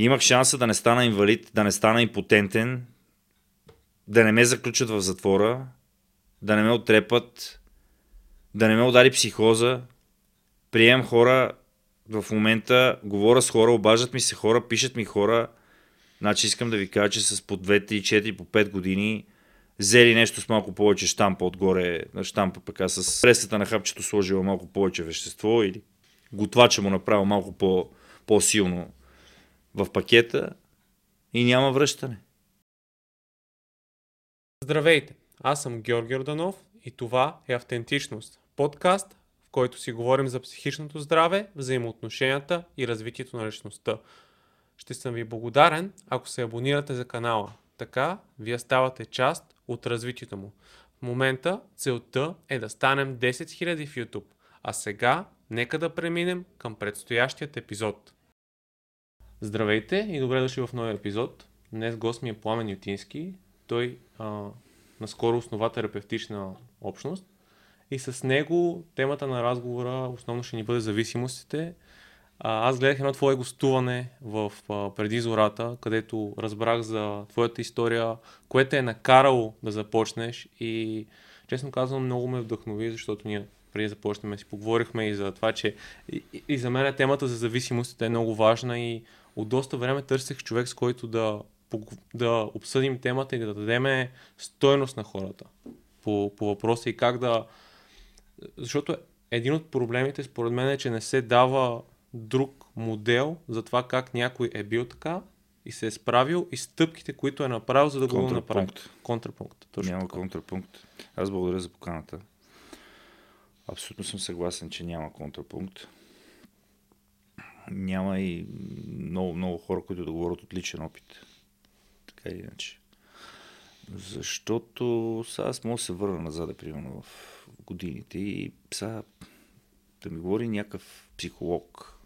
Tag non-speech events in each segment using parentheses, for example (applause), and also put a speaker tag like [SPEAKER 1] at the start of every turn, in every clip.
[SPEAKER 1] Имах шанса да не стана инвалид, да не стана импотентен, да не ме заключат в затвора, да не ме отрепат, да не ме удари психоза. Приемам хора в момента, говоря с хора, обаждат ми се хора, пишат ми хора. Значи искам да ви кажа, че с по 2, 3, 4, по 5 години взели нещо с малко повече штампа отгоре, на штампа пък с пресата на хапчето сложила малко повече вещество или готвача му направил малко по, по-силно в пакета и няма връщане.
[SPEAKER 2] Здравейте! Аз съм Георги Орданов и това е Автентичност, подкаст, в който си говорим за психичното здраве, взаимоотношенията и развитието на личността. Ще съм ви благодарен, ако се абонирате за канала. Така, вие ставате част от развитието му. В момента целта е да станем 10 000 в YouTube, а сега нека да преминем към предстоящият епизод. Здравейте и добре дошли в новия епизод. Днес гост ми е Пламен Ютински. Той а, наскоро основа терапевтична общност и с него темата на разговора основно ще ни бъде зависимостите. А, аз гледах едно твое гостуване в а, преди зората, където разбрах за твоята история, което е накарало да започнеш и честно казвам много ме вдъхнови, защото ние преди да започнем си поговорихме и за това, че и, и за мен темата за зависимостите е много важна и от доста време търсех човек, с който да, да обсъдим темата и да дадем стойност на хората по, по въпроса и как да... Защото един от проблемите според мен е, че не се дава друг модел за това как някой е бил така и се е справил и стъпките, които е направил, за да го направи. Контрапункт.
[SPEAKER 1] Точно няма така. контрапункт. Аз благодаря за поканата. Абсолютно съм съгласен, че няма контрапункт няма и много, много хора, които да говорят от личен опит. Така или иначе. Защото сега аз мога да се върна назад, примерно в годините и сега да ми говори някакъв психолог,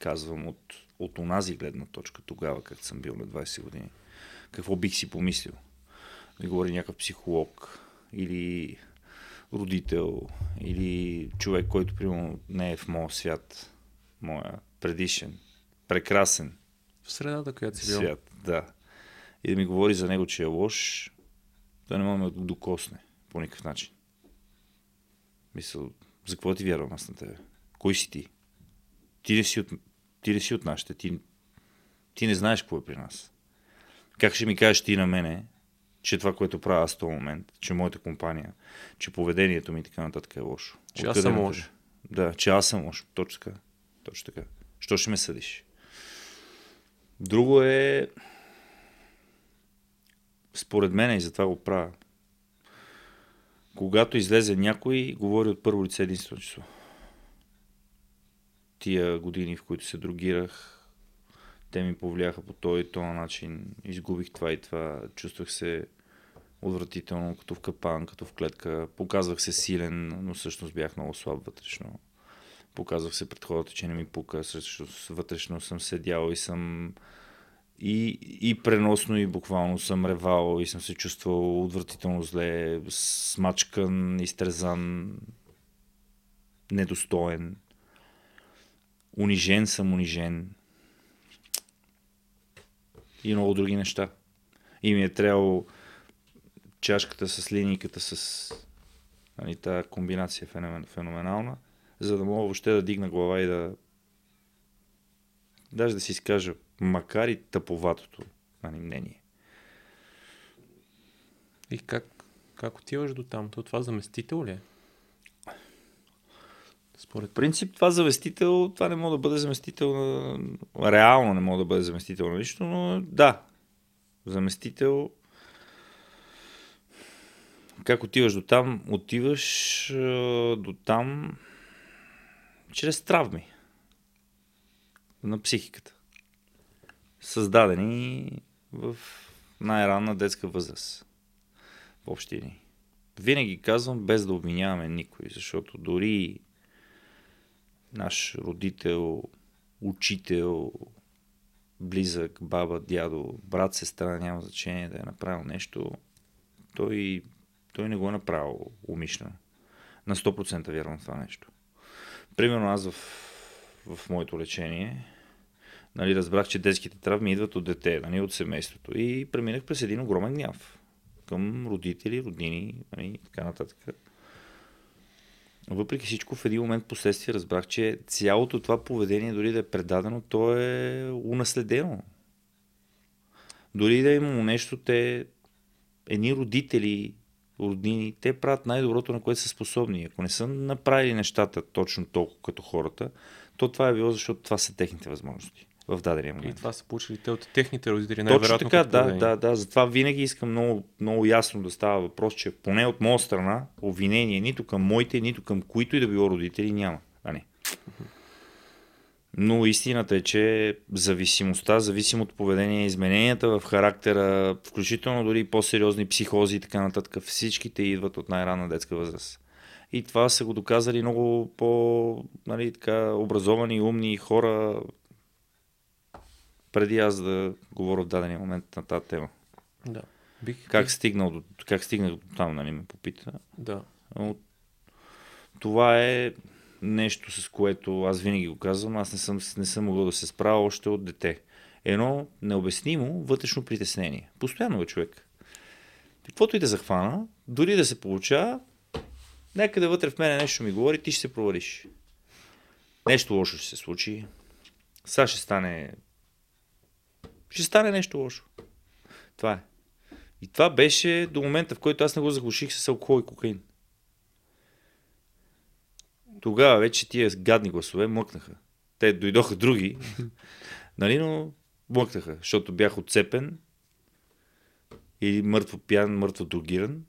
[SPEAKER 1] казвам от, от онази гледна точка тогава, как съм бил на 20 години. Какво бих си помислил? Ми говори някакъв психолог или родител или човек, който примерно не е в моя свят, моя предишен, прекрасен.
[SPEAKER 2] В средата, която си бил.
[SPEAKER 1] Свят, да. И да ми говори за него, че е лош, да не мога да докосне по никакъв начин. Мисъл, за какво ти вярвам аз на тебе? Кой си ти? Ти не си от, ти не си от нашите. Ти, ти не знаеш какво е при нас. Как ще ми кажеш ти на мене, че това, което правя аз в този момент, че моята компания, че поведението ми и така нататък е лошо.
[SPEAKER 2] Че аз съм лош.
[SPEAKER 1] Да, че аз съм лош. Точно така. Точно така. Що ще ме съдиш? Друго е според мен и затова го правя. Когато излезе някой, говори от първо лице единствено число. Тия години, в които се другирах, те ми повлияха по този и този начин. Изгубих това и това. Чувствах се отвратително, като в капан, като в клетка. Показвах се силен, но всъщност бях много слаб вътрешно показвах се пред хората, че не ми пука, също вътрешно съм седял и съм и, и преносно, и буквално съм ревал и съм се чувствал отвратително зле, смачкан, изтрезан, недостоен. Унижен съм унижен. И много други неща. И ми е трябвало чашката с линейката с нали, тази комбинация феномен, феноменална за да мога въобще да дигна глава и да даже да си изкажа, макар и тъповатото нали, мнение.
[SPEAKER 2] И как, как отиваш до там? То това заместител ли е?
[SPEAKER 1] Според принцип това заместител, това не може да бъде заместител на... Реално не може да бъде заместител на нищо, но да. Заместител... Как отиваш до там? Отиваш до там чрез травми на психиката. Създадени в най-ранна детска възраст. В общини. Винаги казвам без да обвиняваме никой, защото дори наш родител, учител, близък, баба, дядо, брат, сестра, няма значение да е направил нещо, той, той не го е направил умишлено. На 100% вярвам в това нещо. Примерно аз в, в моето лечение, Нали, разбрах, че детските травми идват от дете, нали, от семейството. И преминах през един огромен гняв към родители, роднини нали, и така нататък. Въпреки всичко, в един момент последствие разбрах, че цялото това поведение, дори да е предадено, то е унаследено. Дори да е имало нещо, те, едни родители, роднини, те правят най-доброто, на което са способни. Ако не са направили нещата точно толкова като хората, то това е било, защото това са техните възможности в дадения момент.
[SPEAKER 2] И това са получили те от техните родители,
[SPEAKER 1] Точно
[SPEAKER 2] най-вероятно.
[SPEAKER 1] така,
[SPEAKER 2] като
[SPEAKER 1] да, да, да. Затова винаги искам много, много ясно да става въпрос, че поне от моя страна обвинение нито към моите, нито към които и да било родители няма. А не. Но истината е, че зависимостта, зависимото поведение, измененията в характера, включително дори по-сериозни психози и така нататък, всичките идват от най-ранна детска възраст. И това са го доказали много по нали, така, образовани, умни хора преди аз да говоря в дадения момент на тази тема.
[SPEAKER 2] Да. Бих,
[SPEAKER 1] Как
[SPEAKER 2] бих-
[SPEAKER 1] стигнал до, как стигнах до там, нали, ме попита.
[SPEAKER 2] Да.
[SPEAKER 1] Но това е нещо, с което аз винаги го казвам, аз не съм, не съм могъл да се справя още от дете. Едно необяснимо вътрешно притеснение. Постоянно е човек. Каквото и да захвана, дори да се получава, някъде вътре в мене нещо ми говори, ти ще се провалиш. Нещо лошо ще се случи. Сега ще стане... Ще стане нещо лошо. Това е. И това беше до момента, в който аз не го заглуших с алкохол и кокаин. Тогава вече тия гадни гласове млъкнаха. Те дойдоха други, (laughs) нали, но млъкнаха, защото бях отцепен или мъртво пиян, мъртво другиран.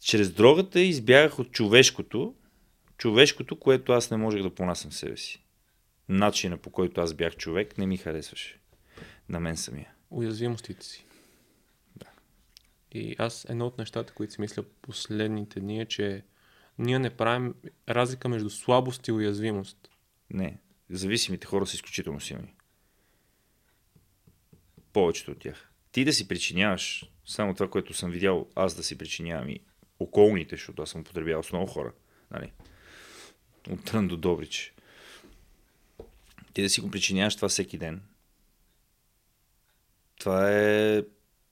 [SPEAKER 1] Чрез дрогата избягах от човешкото, човешкото, което аз не можех да понасям себе си. Начина по който аз бях човек не ми харесваше. На мен самия.
[SPEAKER 2] уязвимостите си. Да. И аз едно от нещата, които си мисля последните дни е, че ние не правим разлика между слабост и уязвимост.
[SPEAKER 1] Не. Зависимите хора са изключително силни. Повечето от тях. Ти да си причиняваш само това, което съм видял, аз да си причинявам и околните, защото аз съм употребявал с много хора. Нали? От Трън до Добрич. Ти да си го причиняваш това всеки ден. Това е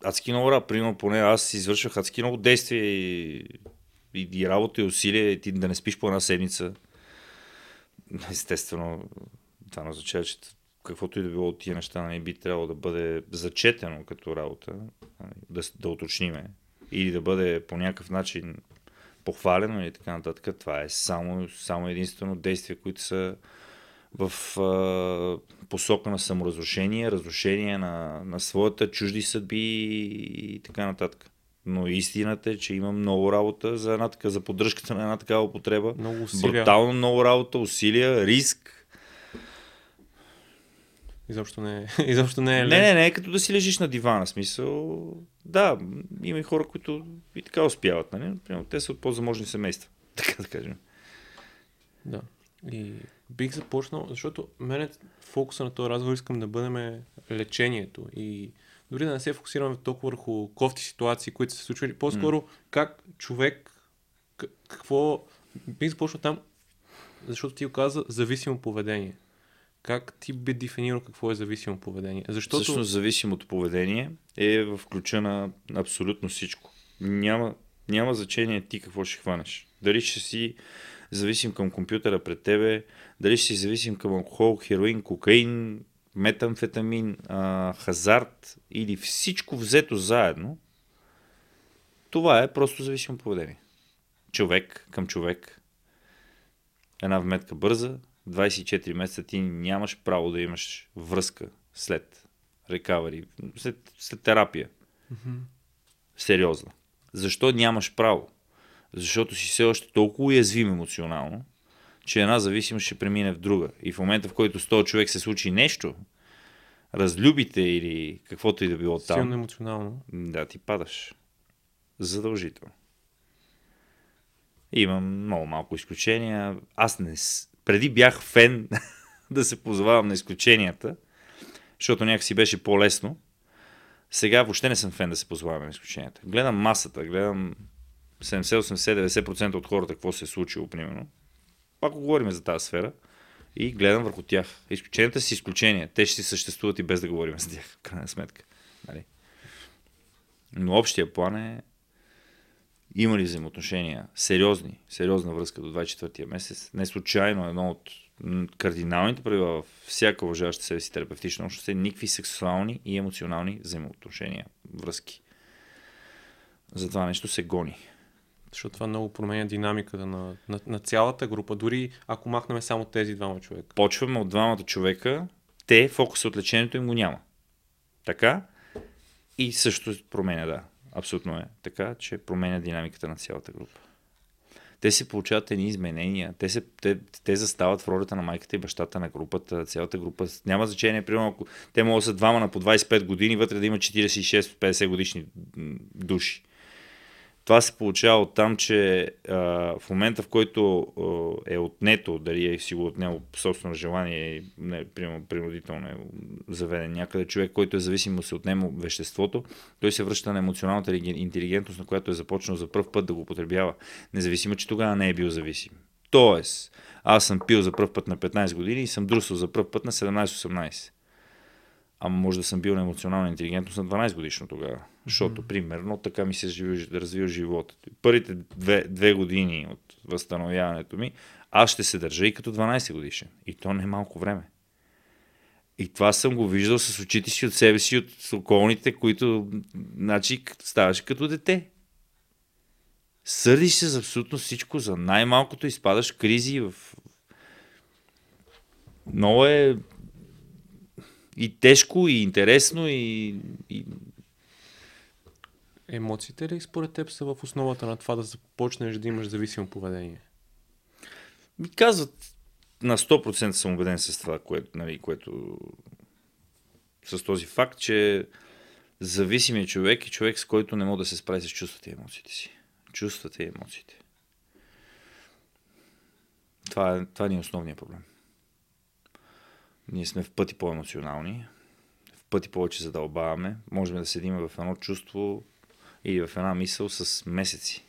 [SPEAKER 1] адски много работа. Примерно, поне аз извършвах адски много действия и, и, и работа и усилия, и ти да не спиш по една седмица. Естествено, това не означава, че каквото и да било от тия неща не би трябвало да бъде зачетено като работа, нали, да, да уточниме, или да бъде по някакъв начин похвалено или така нататък. Това е само, само единствено действия, които са в а, посока на саморазрушение, разрушение на, на своята чужди съдби и така нататък. Но истината е, че има много работа за, една, така- за поддръжката на една такава употреба.
[SPEAKER 2] Много усилия.
[SPEAKER 1] Брутално много работа, усилия, риск.
[SPEAKER 2] Изобщо не, е- (laughs) изобщо не е
[SPEAKER 1] Не, не, не е като да си лежиш на дивана. Смисъл, да, има и хора, които и така успяват. Нали? Примерно, те са от по-заможни семейства. (laughs) Така да кажем.
[SPEAKER 2] Да. И бих започнал, защото мене фокуса на този разговор искам да бъдем лечението и дори да не се фокусираме толкова върху кофти ситуации, които са се случвали, по-скоро как човек, какво, бих започнал там, защото ти го каза зависимо поведение. Как ти би дефинирал какво е зависимо поведение? Защото
[SPEAKER 1] Всъщност, зависимото поведение е в ключа на абсолютно всичко. Няма, няма значение ти какво ще хванеш. Дали ще си зависим към компютъра пред тебе, дали ще си зависим към алкохол, хероин, кокаин, метамфетамин, а, хазарт или всичко взето заедно, това е просто зависимо поведение. Човек към човек. Една вметка бърза, 24 месеца ти нямаш право да имаш връзка след рекавари, след, след терапия. Сериозна. Защо нямаш право? Защото си все още толкова уязвим емоционално, че една зависимост ще премине в друга. И в момента, в който с този човек се случи нещо, разлюбите или каквото и да било там,
[SPEAKER 2] силно емоционално.
[SPEAKER 1] да, ти падаш. Задължително. Имам много малко изключения. Аз не... Преди бях фен (laughs) да се позовавам на изключенията, защото някакси беше по-лесно. Сега въобще не съм фен да се позовавам на изключенията. Гледам масата, гледам 70, 80, 90% от хората какво се е случило, примерно. Пак говорим за тази сфера. И гледам върху тях. Изключенията си изключения. Те ще си съществуват и без да говорим за тях, в крайна сметка. Нали? Но общия план е има ли взаимоотношения сериозни, сериозна връзка до 24-я месец. Не случайно едно от кардиналните правила в всяка уважаваща себе си терапевтична общност е никакви сексуални и емоционални взаимоотношения, връзки. За това нещо се гони.
[SPEAKER 2] Защото това много променя динамиката на, на, на цялата група, дори ако махнем само тези двама човека.
[SPEAKER 1] Почваме от двамата човека, те, фокуса от лечението им го няма. Така? И също променя, да. Абсолютно е така, че променя динамиката на цялата група. Те се получават едни изменения. Те, се, те, те застават в ролята на майката и бащата на групата, цялата група. Няма значение, примерно, ако те могат да са двама на по 25 години, вътре да има 46-50 годишни души това се получава от там, че а, в момента, в който а, е отнето, дали е си го отнело собствено желание, принудително е заведен някъде, човек, който е зависим да се отнема веществото, той се връща на емоционалната интелигентност, на която е започнал за първ път да го употребява, независимо, че тогава не е бил зависим. Тоест, аз съм пил за първ път на 15 години и съм друсал за първ път на 17-18. Ама може да съм бил на емоционална интелигентност на 12 годишно тогава. Защото, примерно, така ми се е развил живота. Първите две, две години от възстановяването ми, аз ще се държа и като 12 годишен. И то не е малко време. И това съм го виждал с очите си от себе си, от околните, които, значи, ставаше като дете. Сърдиш се за абсолютно всичко, за най-малкото изпадаш в кризи. В... Много е и тежко, и интересно, и, и
[SPEAKER 2] Емоциите ли според теб са в основата на това да започнеш да имаш зависимо поведение?
[SPEAKER 1] Ми казват, на 100% съм убеден с това, което, нали, което с този факт, че зависимият човек е човек, с който не може да се справи с чувствата и емоциите си. Чувствата и емоциите. Това, е, това ни е основният проблем. Ние сме в пъти по-емоционални, в пъти повече задълбаваме. Можем да седим в едно чувство и в една мисъл с месеци,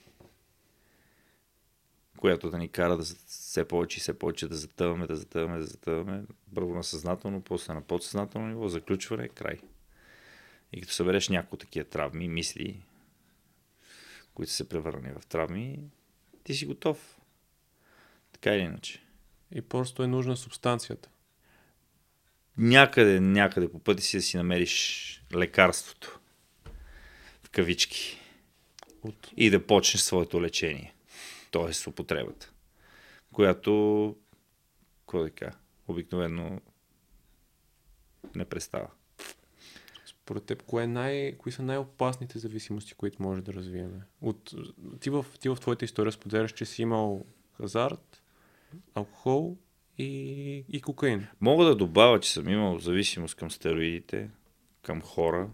[SPEAKER 1] която да ни кара да все повече и все повече да затъваме, да затъваме, да затъваме. Първо на съзнателно, после на подсъзнателно ниво, заключване, край. И като събереш няколко такива травми, мисли, които са превърнани в травми, ти си готов. Така или иначе.
[SPEAKER 2] И просто е нужна субстанцията.
[SPEAKER 1] Някъде, някъде по пъти си да си намериш лекарството кавички. От... И да почнеш своето лечение. Тоест употребата. Която, какво да кажа, обикновено не престава.
[SPEAKER 2] Според теб, кое е най... кои са най-опасните зависимости, които може да развиеме? От... Ти, в... ти в твоята история споделяш, че си имал хазарт, алкохол и... и кокаин.
[SPEAKER 1] Мога да добавя, че съм имал зависимост към стероидите, към хора,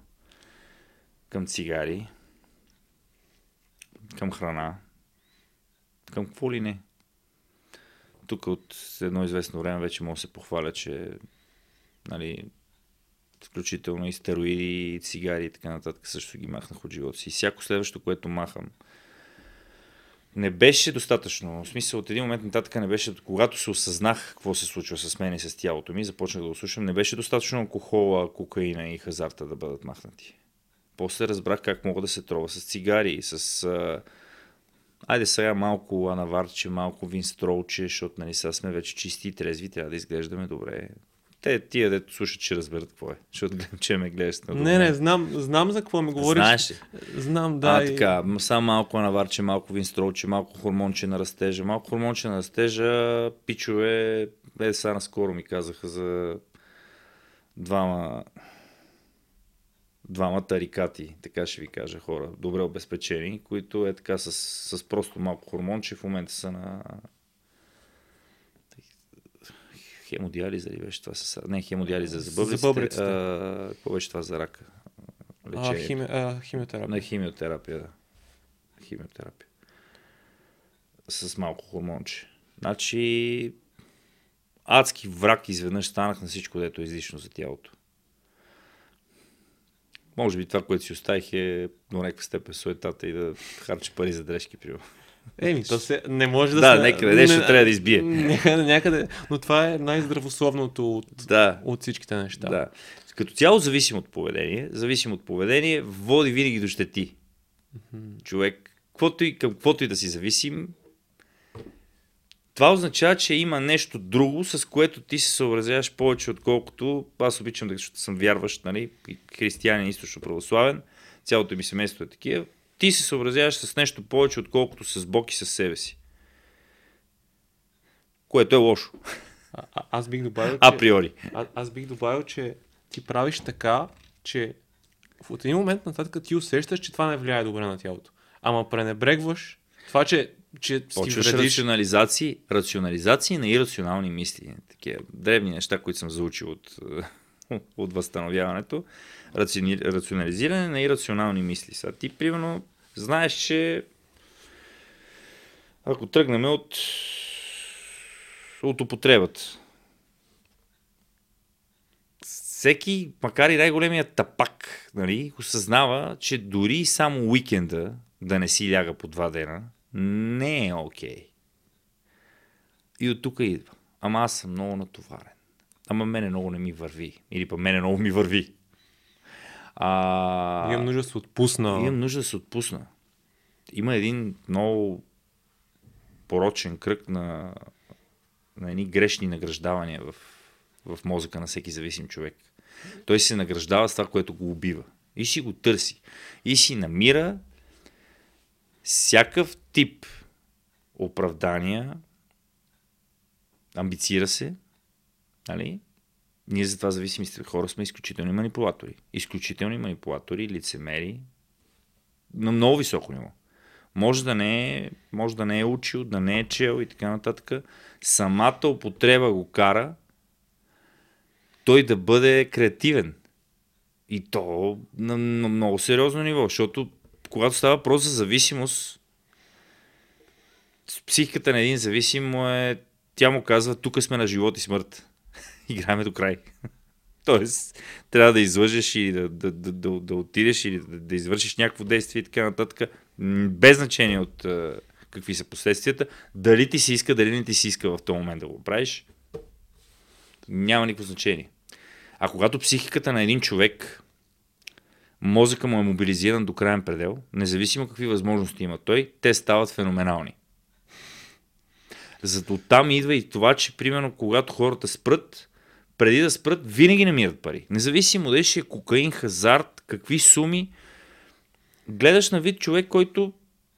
[SPEAKER 1] към цигари, към храна, към какво ли не. Тук от едно известно време вече мога да се похваля, че нали, включително и стероиди, и цигари и така нататък също ги махнах от живота си. И всяко следващо, което махам, не беше достатъчно. В смисъл, от един момент нататък не беше, когато се осъзнах какво се случва с мен и с тялото ми, започнах да го слушам, не беше достатъчно алкохола, кокаина и хазарта да бъдат махнати. После разбрах как мога да се трова с цигари, с... А... Айде сега малко анаварче, малко винстролче, защото нали, сега сме вече чисти и трезви, трябва да изглеждаме добре. Те, тия, дето слушат, ще разберат какво е. Защото гледам, че ме гледаш
[SPEAKER 2] на Не, не, знам, знам за какво ми говориш.
[SPEAKER 1] Знаеш ли?
[SPEAKER 2] Знам, да.
[SPEAKER 1] А, и... така, само малко анаварче, малко винстролче, малко хормонче на растежа. Малко хормонче на растежа, пичове, е, сега наскоро ми казаха за двама двама тарикати, така ще ви кажа хора, добре обезпечени, които е така с, с просто малко хормонче в момента са на хемодиализа ли беше това? С... Не, хемодиализа за бъбриците. За бъбриците. А, какво беше това за рака?
[SPEAKER 2] А, хими... а, химиотерапия.
[SPEAKER 1] На химиотерапия, да. Химиотерапия. С малко хормонче. Значи, адски враг изведнъж станах на всичко, дето е излишно за тялото. Може би това, което си оставих е до някаква степен суетата и да харча пари за дрежки, примерно.
[SPEAKER 2] Еми, то се не може да
[SPEAKER 1] Да,
[SPEAKER 2] се...
[SPEAKER 1] някъде нещо трябва да избие.
[SPEAKER 2] Някъде, някъде, но това е най-здравословното от,
[SPEAKER 1] Да.
[SPEAKER 2] от всичките неща.
[SPEAKER 1] Да. Като цяло зависим от поведение. Зависим от поведение води винаги до щети. Човек, каквото и, към каквото и да си зависим, това означава, че има нещо друго, с което ти се съобразяваш повече, отколкото аз обичам да защото съм вярващ, нали, християнин, източно православен, цялото ми семейство е такива. Ти се съобразяваш с нещо повече, отколкото с Бог и с себе си. Което е лошо,
[SPEAKER 2] А, а, аз бих добавил, че...
[SPEAKER 1] априори.
[SPEAKER 2] А, аз бих добавил, че ти правиш така, че в от един момент нататък ти усещаш, че това не влияе добре на тялото. Ама пренебрегваш това, че, че
[SPEAKER 1] Почваш
[SPEAKER 2] вредиш.
[SPEAKER 1] рационализации, рационализации на ирационални мисли. Такива древни неща, които съм заучил от, (laughs) от възстановяването. Рацини, рационализиране на ирационални мисли. Сега ти, примерно, знаеш, че ако тръгнем от, от употребата, всеки, макар и най-големия тапак, нали, осъзнава, че дори само уикенда да не си ляга по два дена, не е окей. Okay. И от тук идва. Ама аз съм много натоварен. Ама мене много не ми върви. Или па мене много ми върви. А...
[SPEAKER 2] Имам нужда да се отпусна.
[SPEAKER 1] Имам нужда да се отпусна. Има един много порочен кръг на, на едни грешни награждавания в, в мозъка на всеки зависим човек. Той се награждава с това, което го убива. И си го търси. И си намира всякакъв тип оправдания, амбицира се, нали? Ние за това зависимите хора сме изключителни манипулатори. Изключителни манипулатори, лицемери, на много високо ниво. Може да не е, може да не е учил, да не е чел и така нататък. Самата употреба го кара той да бъде креативен. И то на, на много сериозно ниво, защото когато става въпрос за зависимост, психиката на един зависим е, тя му казва, тук сме на живот и смърт. (laughs) Играме до край. (laughs) Тоест, трябва да излъжеш и да, да, да, да, да отидеш или да, да извършиш някакво действие и така нататък, без значение от а, какви са последствията. Дали ти си иска, дали не ти си иска в този момент да го правиш, няма никакво значение. А когато психиката на един човек, мозъка му е мобилизиран до крайен предел, независимо какви възможности има той, те стават феноменални. Зато там идва и това, че примерно когато хората спрат, преди да спрат, винаги намират пари. Независимо дали ще е кокаин, хазарт, какви суми, гледаш на вид човек, който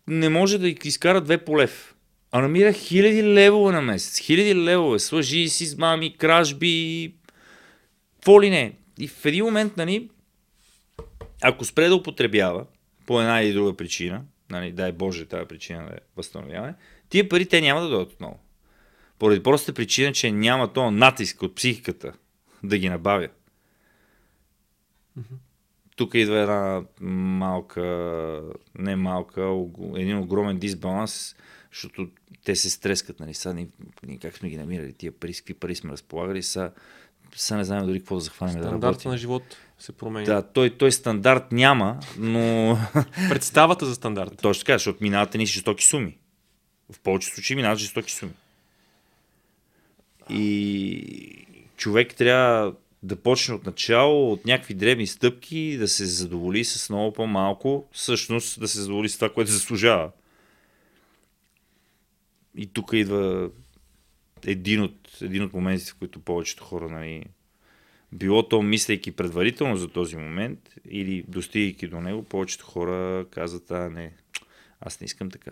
[SPEAKER 1] не може да изкара две по лев. А намира хиляди левове на месец. Хиляди левове. Слъжи си с мами, кражби, какво ли не. И в един момент, нали, ако спре да употребява, по една или друга причина, нали, дай Боже тази причина да е възстановяване, тия пари те няма да дойдат отново. Поради простата причина, че няма то натиск от психиката да ги набавя. Тук идва една малка, не малка, един огромен дисбаланс, защото те се стрескат, нали, ние, ние как сме ги намирали, тия пари, какви пари сме разполагали, сега, сега не знаем дори какво да захванем да работим.
[SPEAKER 2] на живот се променя.
[SPEAKER 1] Да, той, той стандарт няма, но (laughs)
[SPEAKER 2] Представата за стандарт.
[SPEAKER 1] точно така, защото минават едни жестоки суми. В повечето случаи минават жестоки суми. И човек трябва да почне от начало, от някакви дребни стъпки, да се задоволи с много по-малко, всъщност да се задоволи с това, което заслужава. И тук идва един от, един от моментите, в които повечето хора, нали, било то мислейки предварително за този момент или достигайки до него, повечето хора казват, а не, аз не искам така.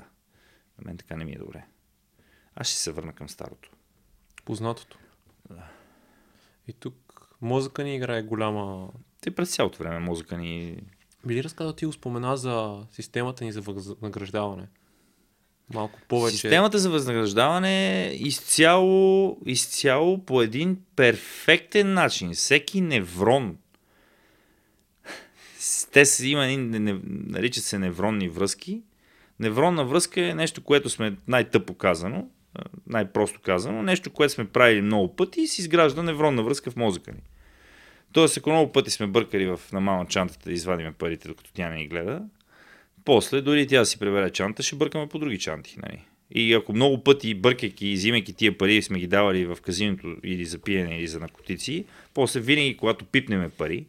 [SPEAKER 1] На мен така не ми е добре. Аз ще се върна към старото.
[SPEAKER 2] Познатото. И тук мозъка ни играе голяма...
[SPEAKER 1] Те през цялото време мозъка ни...
[SPEAKER 2] Би ли разказал ти го спомена за системата ни за възнаграждаване? Малко повече.
[SPEAKER 1] Системата за възнаграждаване изцяло, изцяло по един перфектен начин. Всеки неврон. Те са, има, един- не- не- наричат се невронни връзки. Невронна връзка е нещо, което сме най-тъпо казано, най-просто казано, нещо, което сме правили много пъти и се изгражда невронна връзка в мозъка ни. Тоест, ако много пъти сме бъркали в намална чантата да извадиме парите, докато тя не ни гледа, После, дори тя си пребере чанта, ще бъркаме по други чанти. Нали? И ако много пъти, бъркайки и взимайки тия пари, сме ги давали в казиното или за пиене, или за наркотици, после винаги, когато пипнеме пари,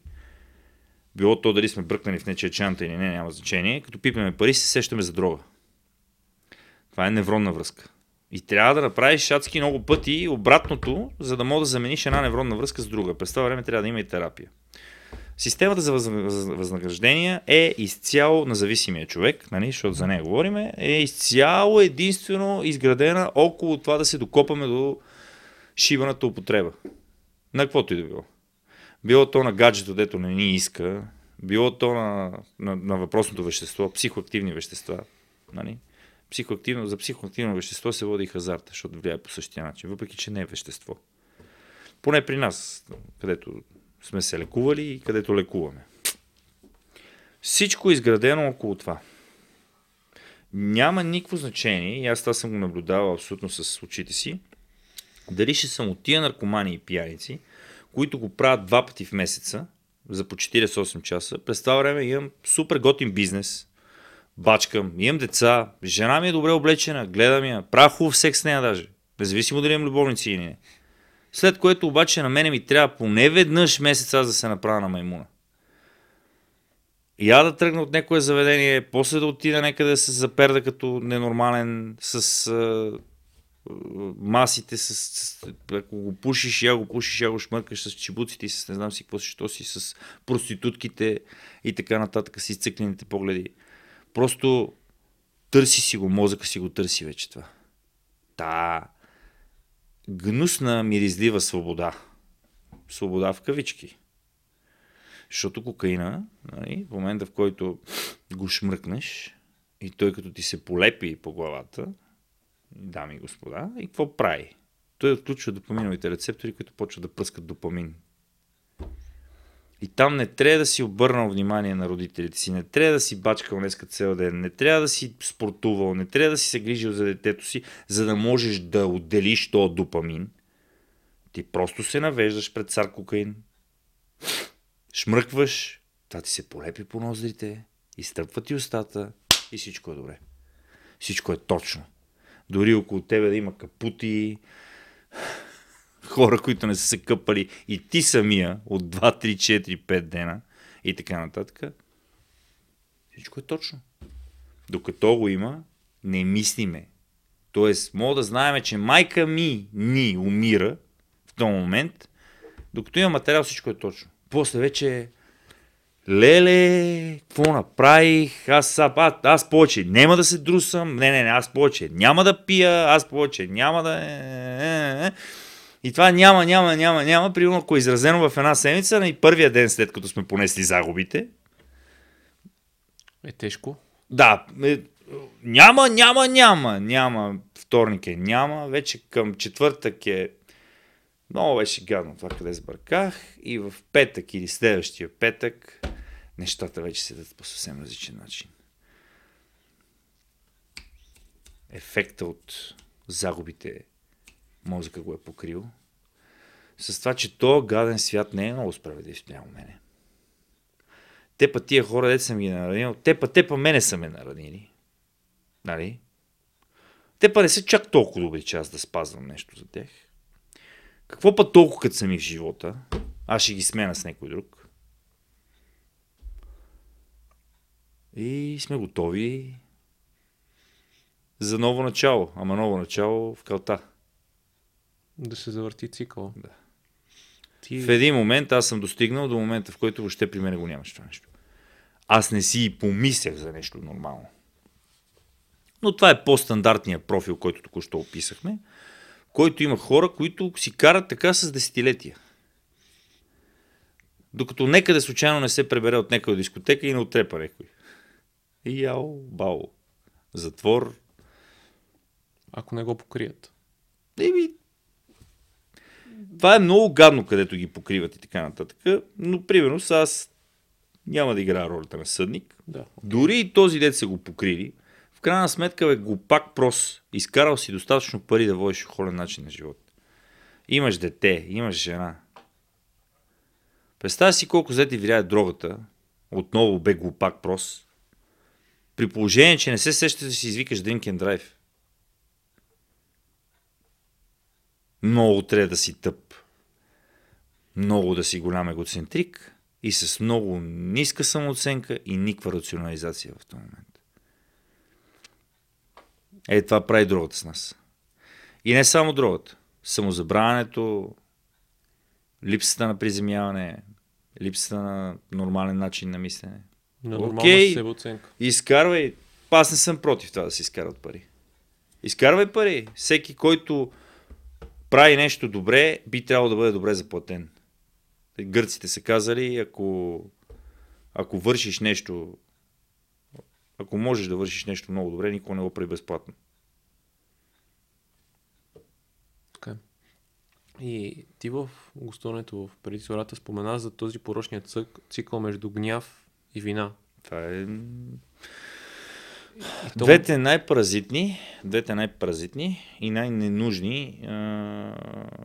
[SPEAKER 1] било то дали сме бръкнали в нечия чанта или не, няма значение, като пипнеме пари, се сещаме за дрога. Това е невронна връзка. И трябва да направиш адски много пъти обратното, за да мога да замениш една невронна връзка с друга. През това време трябва да има и терапия. Системата за възнаграждения е изцяло на зависимия човек, нали, защото за нея говориме, е изцяло единствено изградена около това да се докопаме до шибаната употреба. На каквото и да било. Било то на гаджето, дето не ни иска, било то на, на, на въпросното вещество, психоактивни вещества. Нали? Психоактивно, за психоактивно вещество се води хазарта, защото влияе по същия начин, въпреки че не е вещество. Поне при нас, където сме се лекували и където лекуваме. Всичко е изградено около това. Няма никакво значение, и аз това съм го наблюдавал абсолютно с очите си, дали ще съм от тия наркомани и пияници, които го правят два пъти в месеца, за по 48 часа. През това време имам супер готин бизнес, бачкам, имам деца, жена ми е добре облечена, гледам я, правя хубав секс с нея даже, независимо дали имам любовници или не. След което обаче на мене ми трябва поне веднъж месец аз да се направя на маймуна. Я да тръгна от някое заведение, после да отида някъде да се заперда като ненормален с а, масите, с, с, ако го пушиш, я го пушиш, я го шмъркаш с чебуците и с не знам си какво си, що си, с проститутките и така нататък, с изцъклените погледи. Просто търси си го, мозъка си го търси вече това. Та, гнусна, миризлива свобода. Свобода в кавички. Защото кокаина, нали, в момента в който го шмръкнеш и той като ти се полепи по главата, дами и господа, и какво прави? Той отключва допаминовите рецептори, които почват да пръскат допамин. И там не трябва да си обърнал внимание на родителите си, не трябва да си бачкал днеска цел ден, не трябва да си спортувал, не трябва да си се грижил за детето си, за да можеш да отделиш този допамин. Ти просто се навеждаш пред цар кокаин, шмръкваш, това ти се полепи по ноздрите, изтръпва ти устата и всичко е добре. Всичко е точно. Дори около тебе да има капути, хора, които не са се къпали и ти самия от 2, 3, 4, 5 дена и така нататък. Всичко е точно. Докато го има, не мислиме. Тоест, мога да знаем, че майка ми ни умира в този момент, докато има материал, всичко е точно. После вече леле, какво направих, аз, аз, аз повече няма да се друсам, не, не, не, аз повече няма да пия, аз повече няма да... Е, е, е, и това няма, няма, няма, няма. Примерно, ако е изразено в една седмица, на и първия ден след като сме понесли загубите.
[SPEAKER 2] Е тежко.
[SPEAKER 1] Да. Е, няма, няма, няма. Няма. Вторник е няма. Вече към четвъртък е много беше гадно това, къде сбърках. И в петък или следващия петък нещата вече седат по съвсем различен начин. Ефекта от загубите мозъка го е покрил. С това, че то гаден свят не е много справедлив спрямо мене. Те па тия хора, де съм ги наранил, те па, те па мене са ме наранили. Нали? Те па не са чак толкова добри, че аз да спазвам нещо за тях. Какво па толкова като са ми в живота? Аз ще ги смена с някой друг. И сме готови за ново начало. Ама ново начало в калта.
[SPEAKER 2] Да се завърти цикъл.
[SPEAKER 1] Да. Ти... В един момент аз съм достигнал до момента, в който въобще при мен го нямаш това нещо. Аз не си и помислях за нещо нормално. Но това е по-стандартният профил, който току-що описахме, който има хора, които си карат така с десетилетия. Докато некъде случайно не се пребере от някъде дискотека и не отрепа някой. Яо, бао. Затвор.
[SPEAKER 2] Ако не го покрият.
[SPEAKER 1] Еми, това е много гадно, където ги покриват и така нататък. Но, примерно, аз няма да играя ролята на съдник.
[SPEAKER 2] Да.
[SPEAKER 1] Дори и този дет са го покрили. В крайна сметка, бе, глупак прос. Изкарал си достатъчно пари да водиш холен начин на живот. Имаш дете, имаш жена. Представя си колко зети влияе дрогата. Отново бе глупак прос. При положение, че не се сещаш да си извикаш drink and drive. Много трябва да си тъп. Много да си голям егоцентрик и с много ниска самооценка и никаква рационализация в този момент. Е, това прави другата с нас. И не само другата. Самозабравянето, липсата на приземяване, липсата на нормален начин на мислене.
[SPEAKER 2] На
[SPEAKER 1] Окей.
[SPEAKER 2] себеоценка.
[SPEAKER 1] Изкарвай. Аз не съм против това да се изкарват пари. Изкарвай пари. Всеки, който прави нещо добре, би трябвало да бъде добре заплатен. Гърците са казали, ако, ако вършиш нещо, ако можеш да вършиш нещо много добре, никога не го прави безплатно.
[SPEAKER 2] Така. е. И ти в гостуването в преди спомена за този порочния цък, цикъл между гняв и вина.
[SPEAKER 1] Това е
[SPEAKER 2] то-
[SPEAKER 1] Двете най-паразитни, двете най-паразитни и най-ненужни,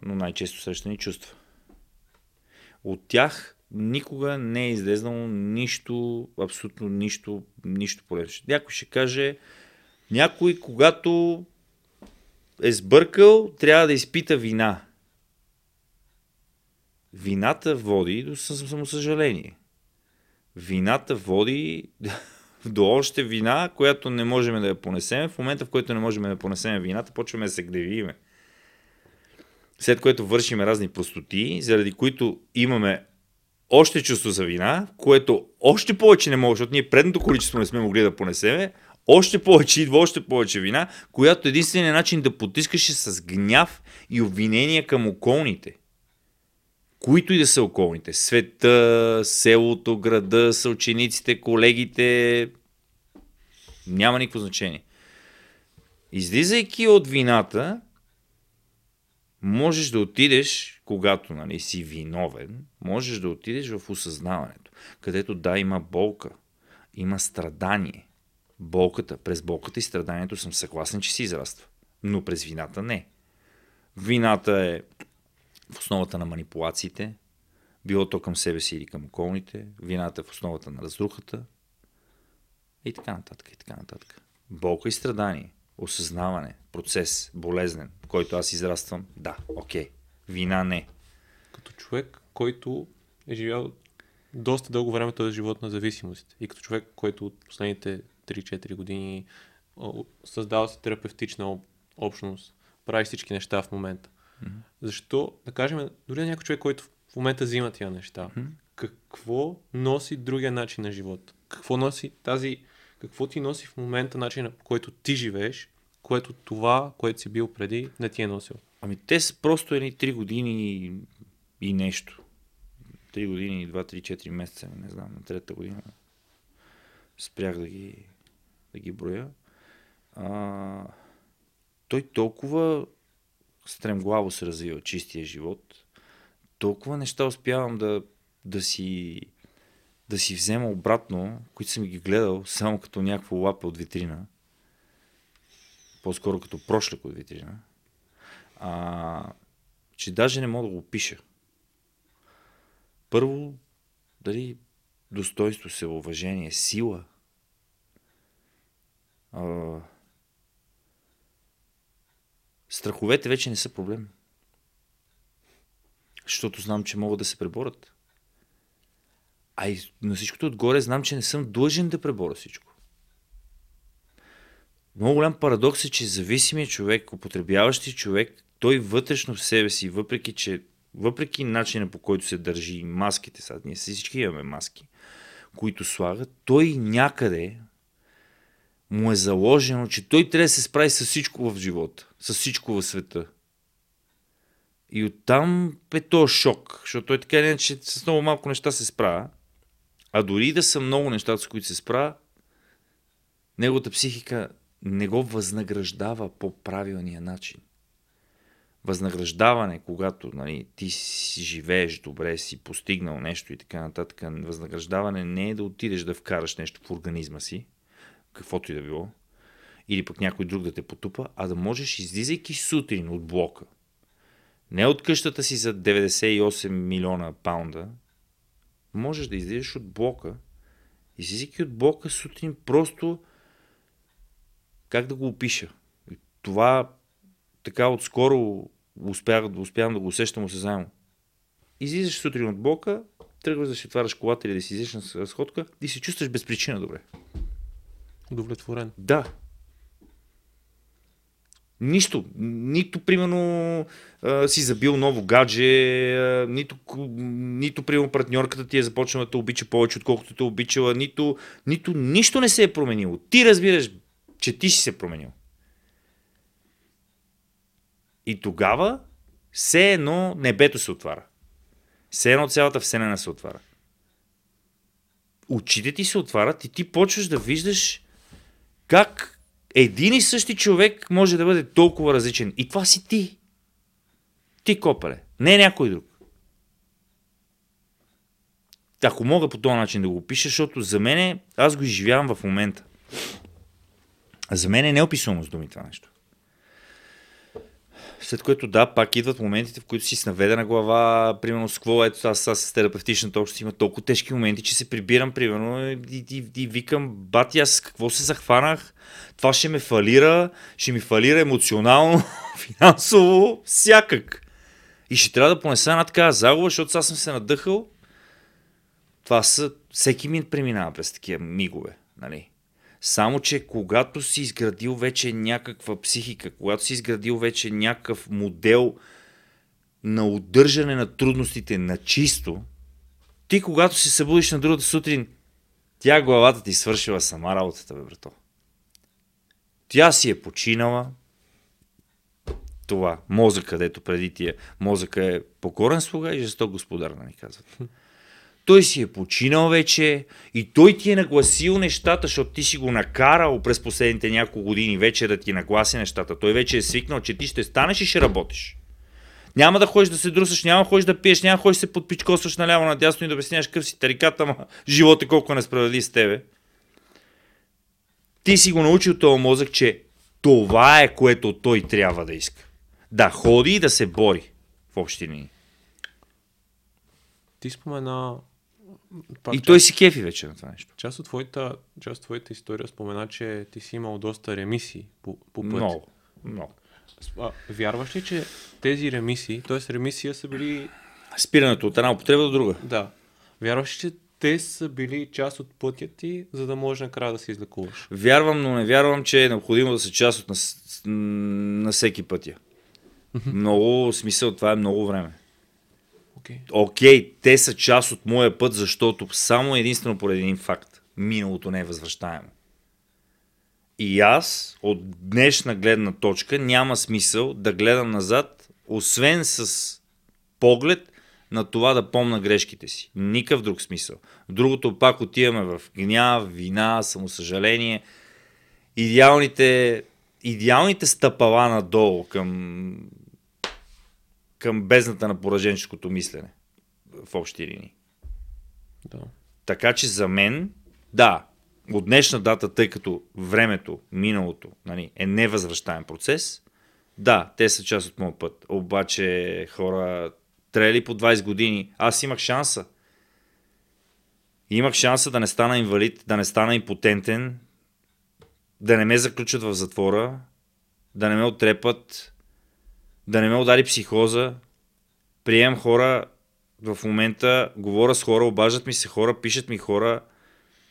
[SPEAKER 1] но най-често срещани чувства. От тях никога не е излезнало нищо, абсолютно нищо, нищо полезно. Някой ще каже, някой, когато е сбъркал, трябва да изпита вина. Вината води до съ- самосъжаление. Вината води (laughs) до още вина, която не можем да я понесем. В момента, в който не можем да понесем вината, почваме да се гневиме. След което вършим разни простоти, заради които имаме още чувство за вина, което още повече не може, защото ние предното количество не сме могли да понесеме, още повече идва още повече вина, която единственият начин да потискаш е с гняв и обвинения към околните. Които и да са околните. Света, селото, града, съучениците, колегите. Няма никакво значение. Излизайки от вината, можеш да отидеш, когато нали, си виновен, можеш да отидеш в осъзнаването, където да, има болка, има страдание. Болката, през болката и страданието съм съгласен, че си израства, но през вината не. Вината е в основата на манипулациите, било то към себе си или към околните, вината е в основата на разрухата и така нататък, и така нататък. Болка и страдание, осъзнаване, процес, болезнен, в който аз израствам, да, окей. Вина не.
[SPEAKER 2] Като човек, който е живял доста дълго време този живот на зависимост. И като човек, който от последните 3-4 години създава си терапевтична об- общност, прави всички неща в момента. Защо, да кажем, дори някой човек, който в момента взима тия неща, какво носи другия начин на живот? Какво носи тази, какво ти носи в момента начина, по който ти живееш, което това, което си бил преди, не ти е носил?
[SPEAKER 1] Ами те са просто едни 3 години и, нещо. 3 години, 2-3-4 месеца, не знам, на трета година спрях да ги, да ги броя. А, той толкова стремглаво се развива чистия живот, толкова неща успявам да, да си да си взема обратно, които съм ги гледал само като някакво лапе от витрина. По-скоро като прошлек от витрина. А, че даже не мога да го пиша. Първо, дали достоинство, се, уважение, сила. А, страховете вече не са проблем. Защото знам, че могат да се преборят. А и на всичкото отгоре знам, че не съм длъжен да преборя всичко. Много голям парадокс е, че зависимият човек, употребяващи човек, той вътрешно в себе си, въпреки че въпреки начина по който се държи маските, сега ние всички имаме маски, които слагат, той някъде му е заложено, че той трябва да се справи с всичко в живота, с всичко в света. И оттам е то шок, защото той така или иначе с много малко неща се справя, а дори да са много нещата, с които се справя, неговата психика не го възнаграждава по правилния начин. Възнаграждаване, когато нали, ти си живееш добре, си постигнал нещо и така нататък, възнаграждаване не е да отидеш да вкараш нещо в организма си, каквото и да било, или пък някой друг да те потупа, а да можеш, излизайки сутрин от блока, не от къщата си за 98 милиона паунда, можеш да излизаш от блока, излизайки от блока сутрин, просто Как да го опиша? И Това така отскоро успях, успявам да го усещам осезаемо. Излизаш сутрин от блока, тръгваш да си отваряш колата или да си излизаш на разходка и се чувстваш без причина добре.
[SPEAKER 2] Удовлетворен.
[SPEAKER 1] Да. Нищо. Нито, примерно, а, си забил ново гадже, а, нито, нито, примерно, партньорката ти е започнала да те обича повече, отколкото те обичала, нито, нито, нищо не се е променило. Ти разбираш, че ти си се променил. И тогава, все едно небето се отваря. Все едно цялата вселена се отваря. Очите ти се отварят и ти почваш да виждаш как един и същи човек може да бъде толкова различен. И това си ти. Ти, копале. Не някой друг. Ако мога по този начин да го опиша, защото за мен аз го изживявам в момента. За мен е неописуемо с думи това нещо. След което да, пак идват моментите, в които си с наведена глава, примерно с какво, ето аз, аз с терапевтичната общност има толкова тежки моменти, че се прибирам, примерно, и, и, и викам, бати, аз какво се захванах, това ще ме фалира, ще ми фалира емоционално, (laughs) финансово, всякак. И ще трябва да понеса една такава загуба, защото аз съм се надъхал. Това са, всеки ми преминава през такива мигове, нали? Само, че когато си изградил вече някаква психика, когато си изградил вече някакъв модел на удържане на трудностите на чисто, ти когато се събудиш на другата сутрин, тя главата ти свършила сама работата, бе, брато. Тя си е починала. Това, мозък, където преди тия, мозъка е покорен слуга и жесток господар, да ни казват. Той си е починал вече и той ти е нагласил нещата, защото ти си го накарал през последните няколко години вече да ти нагласи нещата. Той вече е свикнал, че ти ще станеш и ще работиш. Няма да ходиш да се друсаш, няма да ходиш да пиеш, няма да ходиш да се подпичкосваш наляво надясно и да обясняваш къв си тариката, ма живота колко е несправедлив с тебе. Ти си го научил този мозък, че това е което той трябва да иска. Да ходи и да се бори в общи линии.
[SPEAKER 2] Ти спомена... Пак
[SPEAKER 1] И
[SPEAKER 2] част,
[SPEAKER 1] той си кефи вече на това нещо.
[SPEAKER 2] част, от твоята, част от твоята история спомена, че ти си имал доста ремисии по, по път.
[SPEAKER 1] Много. Много.
[SPEAKER 2] А, вярваш ли, че тези ремисии, т.е. ремисия са били...
[SPEAKER 1] Спирането от една употреба до друга.
[SPEAKER 2] Да. Вярваш ли, че те са били част от пътя ти, за да можеш накрая да се излекуваш?
[SPEAKER 1] Вярвам, но не вярвам, че е необходимо да са част от на, на всеки пътя. Много смисъл, това е много време.
[SPEAKER 2] Окей.
[SPEAKER 1] Окей, те са част от моя път, защото само единствено поради един факт. Миналото не е възвръщаемо. И аз, от днешна гледна точка, няма смисъл да гледам назад, освен с поглед на това да помна грешките си. Никакъв друг смисъл. Другото пак отиваме в гняв, вина, самосъжаление. Идеалните, идеалните стъпала надолу към, към бездната на пораженческото мислене в общи линии.
[SPEAKER 2] Да.
[SPEAKER 1] Така че за мен, да, от днешна дата, тъй като времето, миналото, нали, е невъзвръщаем процес, да, те са част от моят път. Обаче хора, трели по 20 години, аз имах шанса. Имах шанса да не стана инвалид, да не стана импотентен, да не ме заключат в затвора, да не ме отрепат, да не ме удари психоза. Приемам хора, в момента говоря с хора, обаждат ми се хора, пишат ми хора.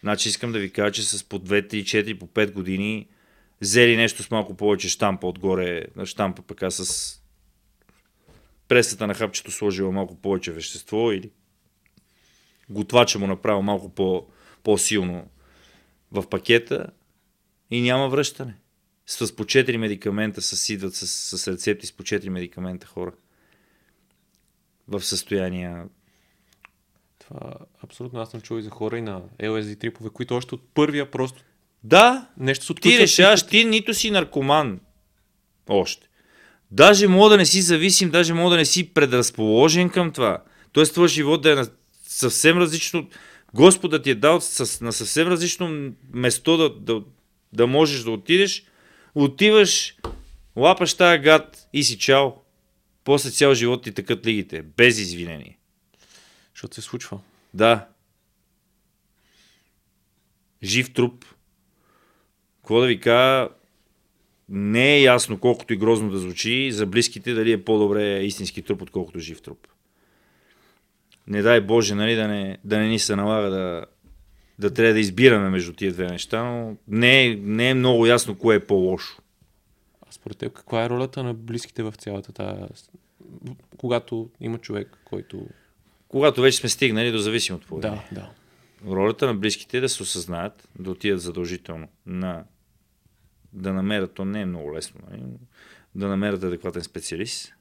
[SPEAKER 1] Значи искам да ви кажа, че с по 2, 3, 4, по 5 години взели нещо с малко повече штампа отгоре, на штампа пък с пресата на хапчето сложила малко повече вещество или готвача му направил малко по, по-силно в пакета и няма връщане. С по 4 медикамента с, идват с, с рецепти с по 4 медикамента хора. В състояние
[SPEAKER 2] Това абсолютно аз съм чул и за хора и на LSD трипове, които още от първия просто
[SPEAKER 1] Да,
[SPEAKER 2] нещо се
[SPEAKER 1] ти решаваш, ти нито си наркоман още. Даже мога да не си зависим, даже мога да не си предразположен към това. Тоест, твой живот да е на съвсем различно. Господа ти е дал на съвсем различно место да, да, да можеш да отидеш. Отиваш, лапаш тая гад и си чао. После цял живот ти тъкат лигите, без извинение.
[SPEAKER 2] Защото се случва.
[SPEAKER 1] Да. Жив труп. Какво да ви кажа? не е ясно, колкото и грозно да звучи, за близките дали е по-добре истински труп, отколкото жив труп. Не дай Боже, нали, да не, да не ни се налага да, да трябва да избираме между тия две неща, но не е, не е много ясно кое е по-лошо.
[SPEAKER 2] А според теб, каква е ролята на близките в цялата тази... Когато има човек, който...
[SPEAKER 1] Когато вече сме стигнали до зависимото поведение.
[SPEAKER 2] Да, да.
[SPEAKER 1] Ролята на близките е да се осъзнаят, да отидат задължително на да намерят, то не е много лесно, нали? да намерят адекватен специалист.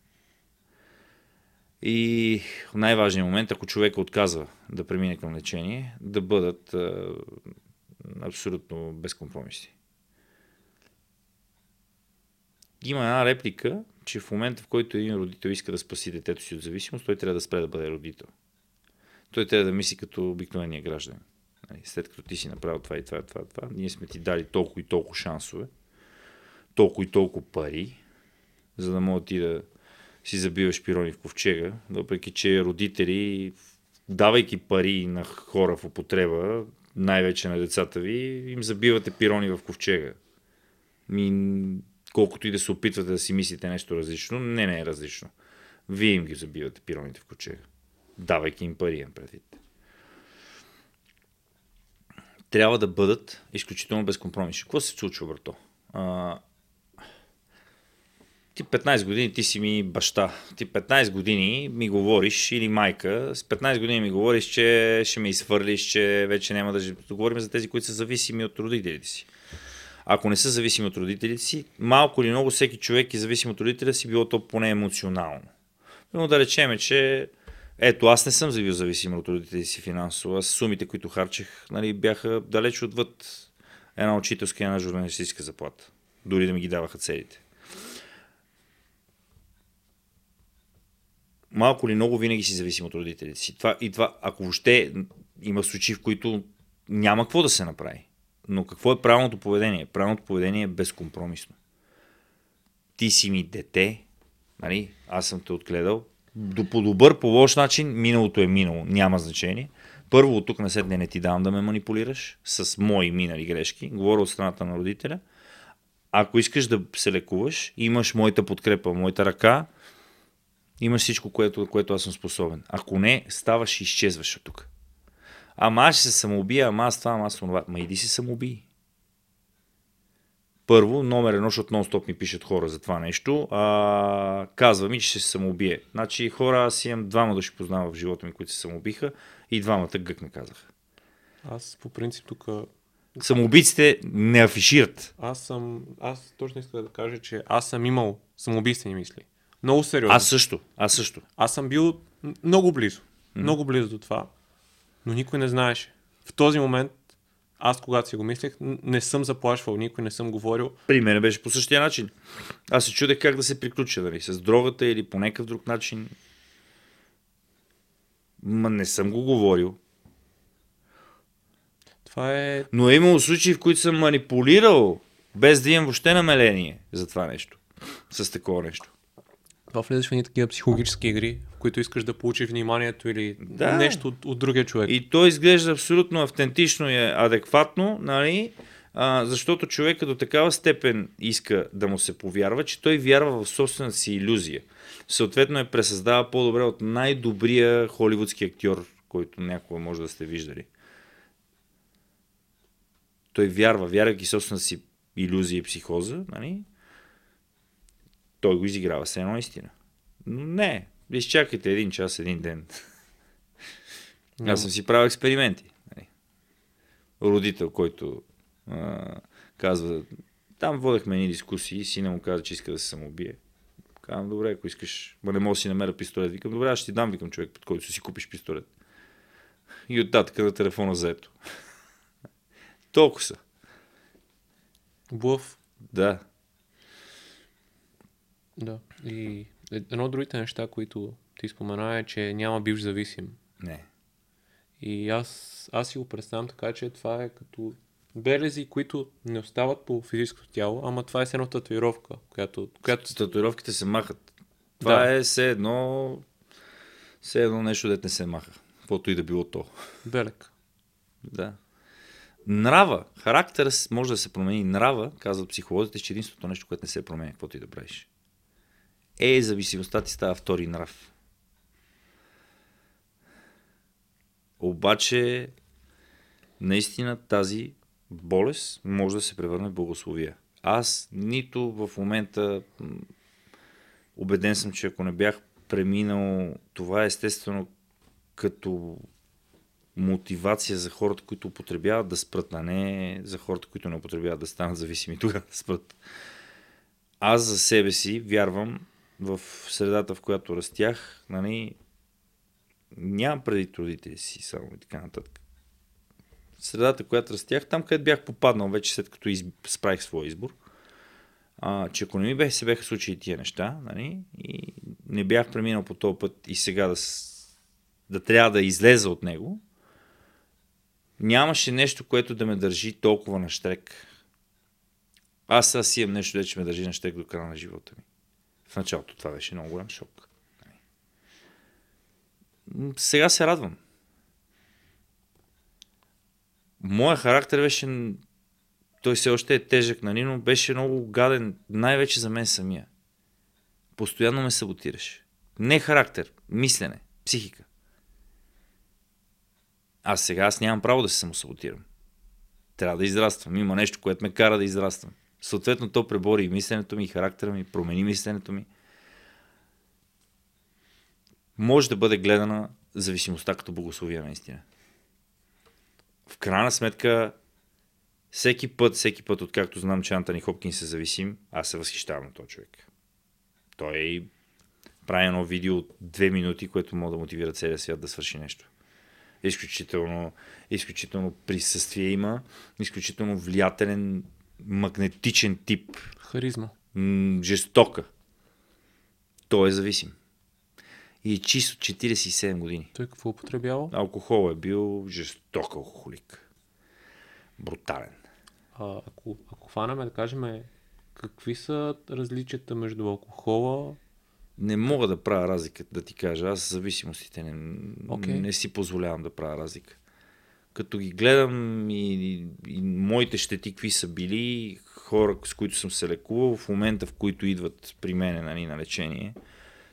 [SPEAKER 1] И най-важният момент, ако човек отказва да премине към лечение, да бъдат а, абсолютно безкомпромисни. Има една реплика, че в момента, в който един родител иска да спаси детето си от зависимост, той трябва да спре да бъде родител. Той трябва да мисли като обикновения гражданин. Нали, след като ти си направил това и това и това, това, ние сме ти дали толкова и толкова шансове, толкова и толкова пари, за да мога ти да си забиваш пирони в ковчега, въпреки че родители, давайки пари на хора в употреба, най-вече на децата ви, им забивате пирони в ковчега. Ми, колкото и да се опитвате да си мислите нещо различно, не, не е различно. Вие им ги забивате пироните в ковчега, давайки им пари, им предвид. Трябва да бъдат изключително безкомпромисни. Какво се случва, брато? Ти 15 години ти си ми баща. Ти 15 години ми говориш, или майка, с 15 години ми говориш, че ще ме изхвърлиш, че вече няма да... Говорим за тези, които са зависими от родителите си. Ако не са зависими от родителите си, малко или много всеки човек е зависим от родителя си, било то поне емоционално. Но да речеме, че ето, аз не съм бил зависим от родителите си финансово. Аз сумите, които харчех, нали, бяха далеч отвъд една учителска и една журналистическа заплата. Дори да ми ги даваха целите. Малко или много винаги си зависим от родителите си. Това, и това, ако въобще има случаи, в които няма какво да се направи. Но какво е правилното поведение? Правилното поведение е безкомпромисно. Ти си ми дете, нали? аз съм те отгледал. До по добър, по лош начин, миналото е минало, няма значение. Първо, от тук на седне не ти давам да ме манипулираш с мои минали грешки. Говоря от страната на родителя. Ако искаш да се лекуваш, имаш моята подкрепа, моята ръка, имаш всичко, което, което аз съм способен. Ако не, ставаш и изчезваш от тук. Ама аз ще се самоубия, ама аз това, ама аз това. Ма иди си самоубий. Първо, номер едно, защото нон-стоп ми пишат хора за това нещо, а, казва ми, че ще се самоубие. Значи хора, аз имам двама души познавам в живота ми, които се самоубиха и двамата гък ме казаха.
[SPEAKER 2] Аз по принцип тук
[SPEAKER 1] Самоубийците не афишират.
[SPEAKER 2] Аз съм. Аз точно исках да кажа, че аз съм имал самоубийствени мисли. Много сериозно.
[SPEAKER 1] Аз също. Аз също.
[SPEAKER 2] Аз съм бил много близо. Много близо до това. Но никой не знаеше. В този момент, аз когато си го мислех, не съм заплашвал никой, не съм говорил.
[SPEAKER 1] При мен беше по същия начин. Аз се чудех как да се приключа, дали с дрогата или по някакъв друг начин. Ма не съм го говорил.
[SPEAKER 2] Това е...
[SPEAKER 1] Но е имало случаи, в които съм манипулирал, без да имам въобще намерение за това нещо. С такова нещо.
[SPEAKER 2] Това влизаш в едни такива психологически игри, в които искаш да получиш вниманието или
[SPEAKER 1] Да.
[SPEAKER 2] нещо от, от другия човек.
[SPEAKER 1] И то изглежда абсолютно автентично и е адекватно, нали? А, защото човека до такава степен иска да му се повярва, че той вярва в собствената си иллюзия. Съответно е пресъздава по-добре от най-добрия холивудски актьор, който някога може да сте виждали. Той вярва, вярвайки собствената си иллюзия и психоза, нали? Той го изиграва все едно истина. Но не, изчакайте един час, един ден.
[SPEAKER 2] Няма.
[SPEAKER 1] Аз съм си правил експерименти. нали. Родител, който а, казва, там водехме едни дискусии, сина му каза, че иска да се самоубие. Казвам, добре, ако искаш, ма не мога да си намеря пистолет. Викам, добре, аз ще ти дам, викам човек, под който си купиш пистолет. И оттатък на телефона заето. (laughs) Толкова са.
[SPEAKER 2] Блъв.
[SPEAKER 1] Да.
[SPEAKER 2] Да. И едно от другите неща, които ти спомена е, че няма бивш зависим.
[SPEAKER 1] Не.
[SPEAKER 2] И аз, аз си го представям така, че това е като белези, които не остават по физическото тяло, ама това е едно татуировка, която, която
[SPEAKER 1] Татуировките се махат. Това
[SPEAKER 2] Да.
[SPEAKER 1] е все едно, все едно нещо, дете не се маха. Каквото и да било то.
[SPEAKER 2] белек.
[SPEAKER 1] Да. Нрава, характер може да се промени. Нрава, казват психолозите, че единственото нещо, което не се променя, каквото и да правиш. Е, зависимостта ти става втори нрав. Обаче, наистина тази болест може да се превърне в благословия. Аз нито в момента убеден съм, че ако не бях преминал това естествено като мотивация за хората, които употребяват да спрат, а не за хората, които не употребяват да станат зависими (laughs) тогава да спрат. Аз за себе си вярвам в средата, в която растях, нали, нямам преди родители си само и така нататък. Средата, която растях, там където бях попаднал вече след като из... справих своя избор, а, че ако не ми беха, се беха случили тия неща, нали, и не бях преминал по този път и сега да, да трябва да излеза от него, нямаше нещо, което да ме държи толкова на штрек. Аз сега си имам нещо, че ме държи на штрек до края на живота ми. В началото това беше много голям шок. Сега се радвам. Моя характер беше... Той все още е тежък, нали, но беше много гаден, най-вече за мен самия. Постоянно ме саботираше. Не характер, мислене, психика. А сега аз нямам право да се самосаботирам. Трябва да израствам. Има нещо, което ме кара да израствам. Съответно, то пребори и мисленето ми, и характера ми, промени мисленето ми. Може да бъде гледана зависимостта като богословия, наистина. В крайна сметка, всеки път, всеки път, откакто знам, че Антони Хопкин се зависим, аз се възхищавам на този човек. Той прави едно видео от две минути, което може да мотивира целия свят да свърши нещо изключително, изключително присъствие има, изключително влиятелен, магнетичен тип.
[SPEAKER 2] Харизма.
[SPEAKER 1] М- жестока. Той е зависим. И е чисто 47 години.
[SPEAKER 2] Той какво употребява?
[SPEAKER 1] Алкохол е бил жесток алкохолик. Брутален.
[SPEAKER 2] А, ако, ако хванаме да кажем какви са различията между алкохола
[SPEAKER 1] не мога да правя разлика, да ти кажа. Аз зависимостите не, okay. не си позволявам да правя разлика. Като ги гледам и, и, и моите щети какви са били, хора, с които съм се лекувал, в момента в които идват при мен нали, на лечение,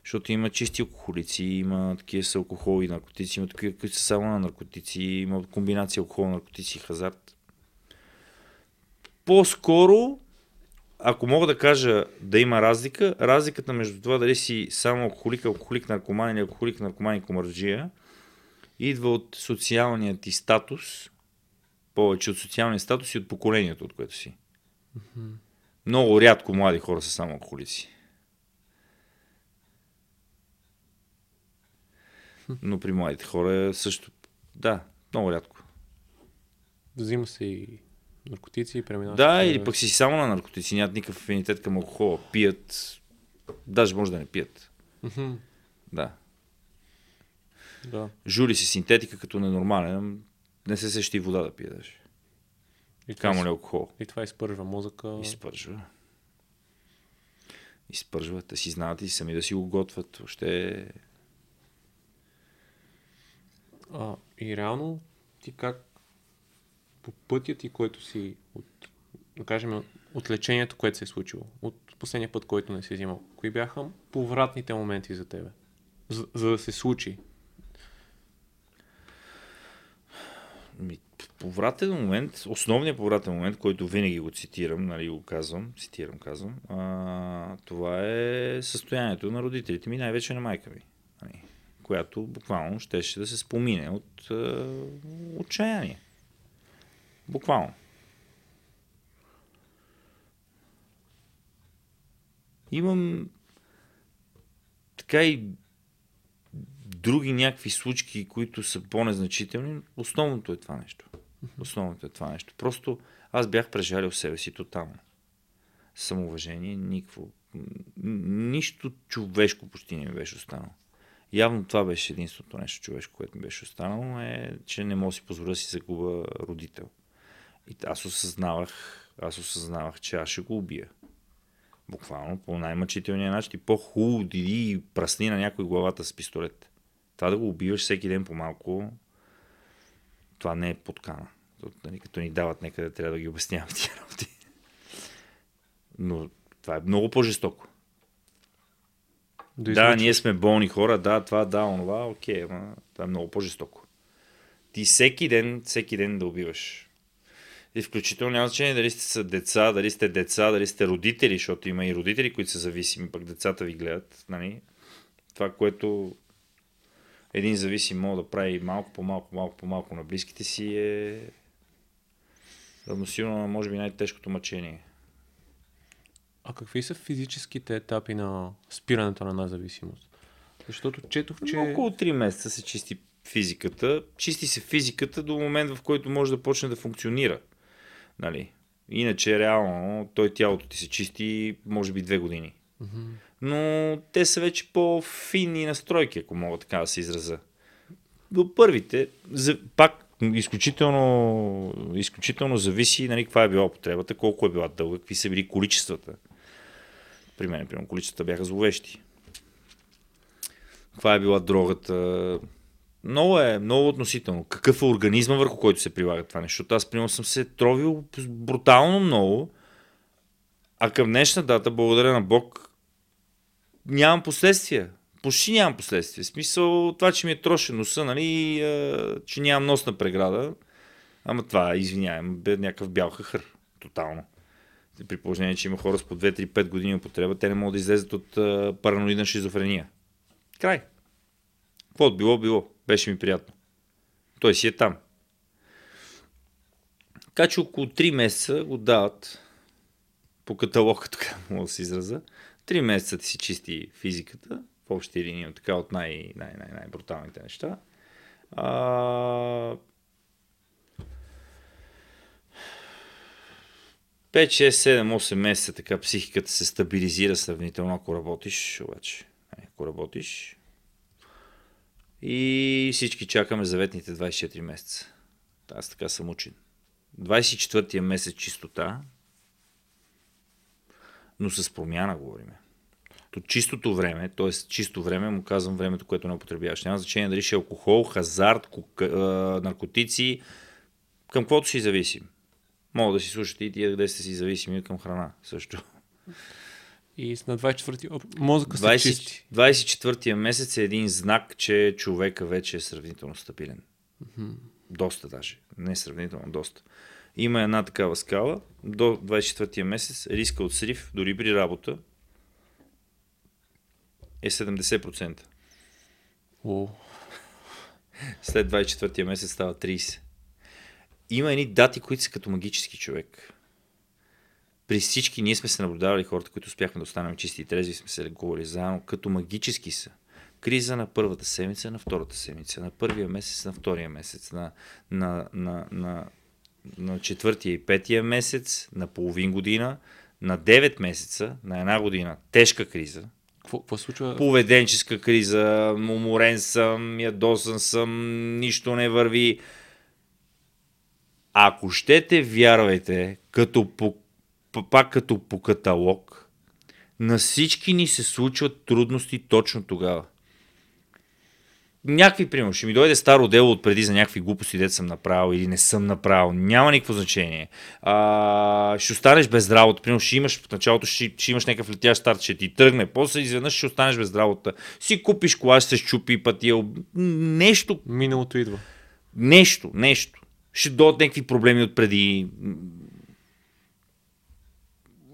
[SPEAKER 1] защото има чисти алкохолици, има такива с алкохол и наркотици, има такива, които са само на наркотици, има комбинация алкохол, наркотици и хазарт. По-скоро ако мога да кажа да има разлика, разликата между това дали си само алкохолик, алкохолик, наркоман или алкохолик, наркоман и комарджия, идва от социалният ти статус, повече от социалния статус и от поколението, от което си. Mm-hmm. Много рядко млади хора са само алкохолици. Но при младите хора е също. Да, много рядко.
[SPEAKER 2] Взима се и наркотици и преминават.
[SPEAKER 1] Да, или пък си само на наркотици, нямат никакъв афинитет към алкохола. Пият, даже може да не пият.
[SPEAKER 2] Mm-hmm.
[SPEAKER 1] Да.
[SPEAKER 2] Да.
[SPEAKER 1] Жули си синтетика като ненормален, не се сещи вода да пие даже. И Камо ли алкохол.
[SPEAKER 2] И това изпържва мозъка.
[SPEAKER 1] Изпържва. Изпържва. Те си знаят и сами да си го готвят. Още...
[SPEAKER 2] А, и реално ти как по пътя ти, който си, от, да кажем, от лечението, което се е случило, от последния път, който не си взимал, кои бяха повратните моменти за тебе, за, за да се случи?
[SPEAKER 1] Повратен момент, основният повратен момент, който винаги го цитирам, нали го казвам, цитирам, казвам, а, това е състоянието на родителите ми, най-вече на майка ми, нали, която буквално щеше да се спомине от а, отчаяние. Буквално. Имам така и други някакви случки, които са по-незначителни. Основното е това нещо. Основното е това нещо. Просто аз бях прежалил себе си тотално. Самоуважение, никакво. Нищо човешко почти не ми беше останало. Явно това беше единственото нещо човешко, което ми беше останало, е, че не мога да си позволя да си загуба родител. И аз осъзнавах, аз осъзнавах, че аз ще го убия. Буквално по най-мъчителния начин. И по-хубаво диди и прасни на някой главата с пистолет. Това да го убиваш всеки ден по-малко, това не е подкана. Нали, като ни дават някъде, трябва да ги обяснявам тия работи. Но това е много по-жестоко.
[SPEAKER 2] Да,
[SPEAKER 1] Да, ние сме болни хора, да, това, да, онова, окей, ама това е много по-жестоко. Ти всеки ден, всеки ден да убиваш. И включително няма значение дали сте са деца, дали сте деца, дали сте родители, защото има и родители, които са зависими, пък децата ви гледат. Нали? Това, което един зависим може да прави малко по малко, малко по малко на близките си е равносилно на може би най-тежкото мъчение.
[SPEAKER 2] А какви са физическите етапи на спирането на една зависимост? Защото четох, че...
[SPEAKER 1] Около 3 месеца се чисти физиката. Чисти се физиката до момент, в който може да почне да функционира. Нали? Иначе, реално, той тялото ти се чисти, може би, две години. Но те са вече по-финни настройки, ако мога така да се израза. До първите, за, пак изключително, изключително зависи нали, каква е била употребата, колко е била дълга, какви са били количествата. При мен, примерно, количествата бяха зловещи. Каква е била дрогата. Много е, много относително. Какъв е организма, върху който се прилага това нещо? Аз, примерно, съм се тровил брутално много, а към днешна дата, благодаря на Бог, нямам последствия. Почти нямам последствия. В смисъл, това, че ми е трошен носа, нали, че нямам носна преграда, ама това, извиняем, бе някакъв бял хахър. Тотално. При положение, че има хора с по 2-3-5 години употреба, те не могат да излезат от а, параноидна шизофрения. Край. Какво било, било. Беше ми приятно. Той си е там. Така че около 3 месеца го дават по каталог, (laughs) така мога да се израза. 3 месеца ти си чисти физиката, в общи линии, така от най- най- най- най-бруталните неща. А... 5, 6, 7, 8 месеца така психиката се стабилизира сравнително, ако работиш, обаче. Не, Ако работиш. И всички чакаме заветните 24 месеца. Аз така съм учен. 24-тия месец чистота, но с промяна говориме. То чистото време, т.е. чисто време, му казвам времето, което не употребяваш. Няма значение дали ще е алкохол, хазарт, кока, а, наркотици, към каквото си зависим. Мога да си слушате и тия, къде сте си зависими към храна също.
[SPEAKER 2] И на 24-ти оп, мозъка се
[SPEAKER 1] 20,
[SPEAKER 2] чисти.
[SPEAKER 1] 24-тия месец е един знак, че човека вече е сравнително стабилен. Доста даже. Не сравнително, доста. Има една такава скала. До 24-тия месец риска от срив, дори при работа, е 70%.
[SPEAKER 2] О,
[SPEAKER 1] След 24-тия месец става 30. Има едни дати, които са като магически човек. При всички ние сме се наблюдавали хората, които успяхме да останем чисти и трезви, сме се лекували заедно, като магически са. Криза на първата седмица, на втората седмица, на първия месец, на втория месец, на, на, на, на, на четвъртия и петия месец, на половин година, на 9 месеца, на една година. Тежка криза.
[SPEAKER 2] какво, случва?
[SPEAKER 1] Поведенческа криза, уморен съм, ядосан съм, нищо не върви. Ако щете, вярвайте, като по, пак като по каталог, на всички ни се случват трудности точно тогава. Някакви, примерно, ще ми дойде старо дело от преди за някакви глупости, дет съм направил или не съм направил. Няма никакво значение. А, ще останеш без работа. Примерно, ще имаш в началото, ще, ще имаш някакъв летящ старт, ще ти тръгне. После изведнъж ще останеш без работа. Си купиш кола, ще се щупи пътя. Нещо,
[SPEAKER 2] Миналото идва.
[SPEAKER 1] нещо, нещо. Ще дойдат някакви проблеми от преди.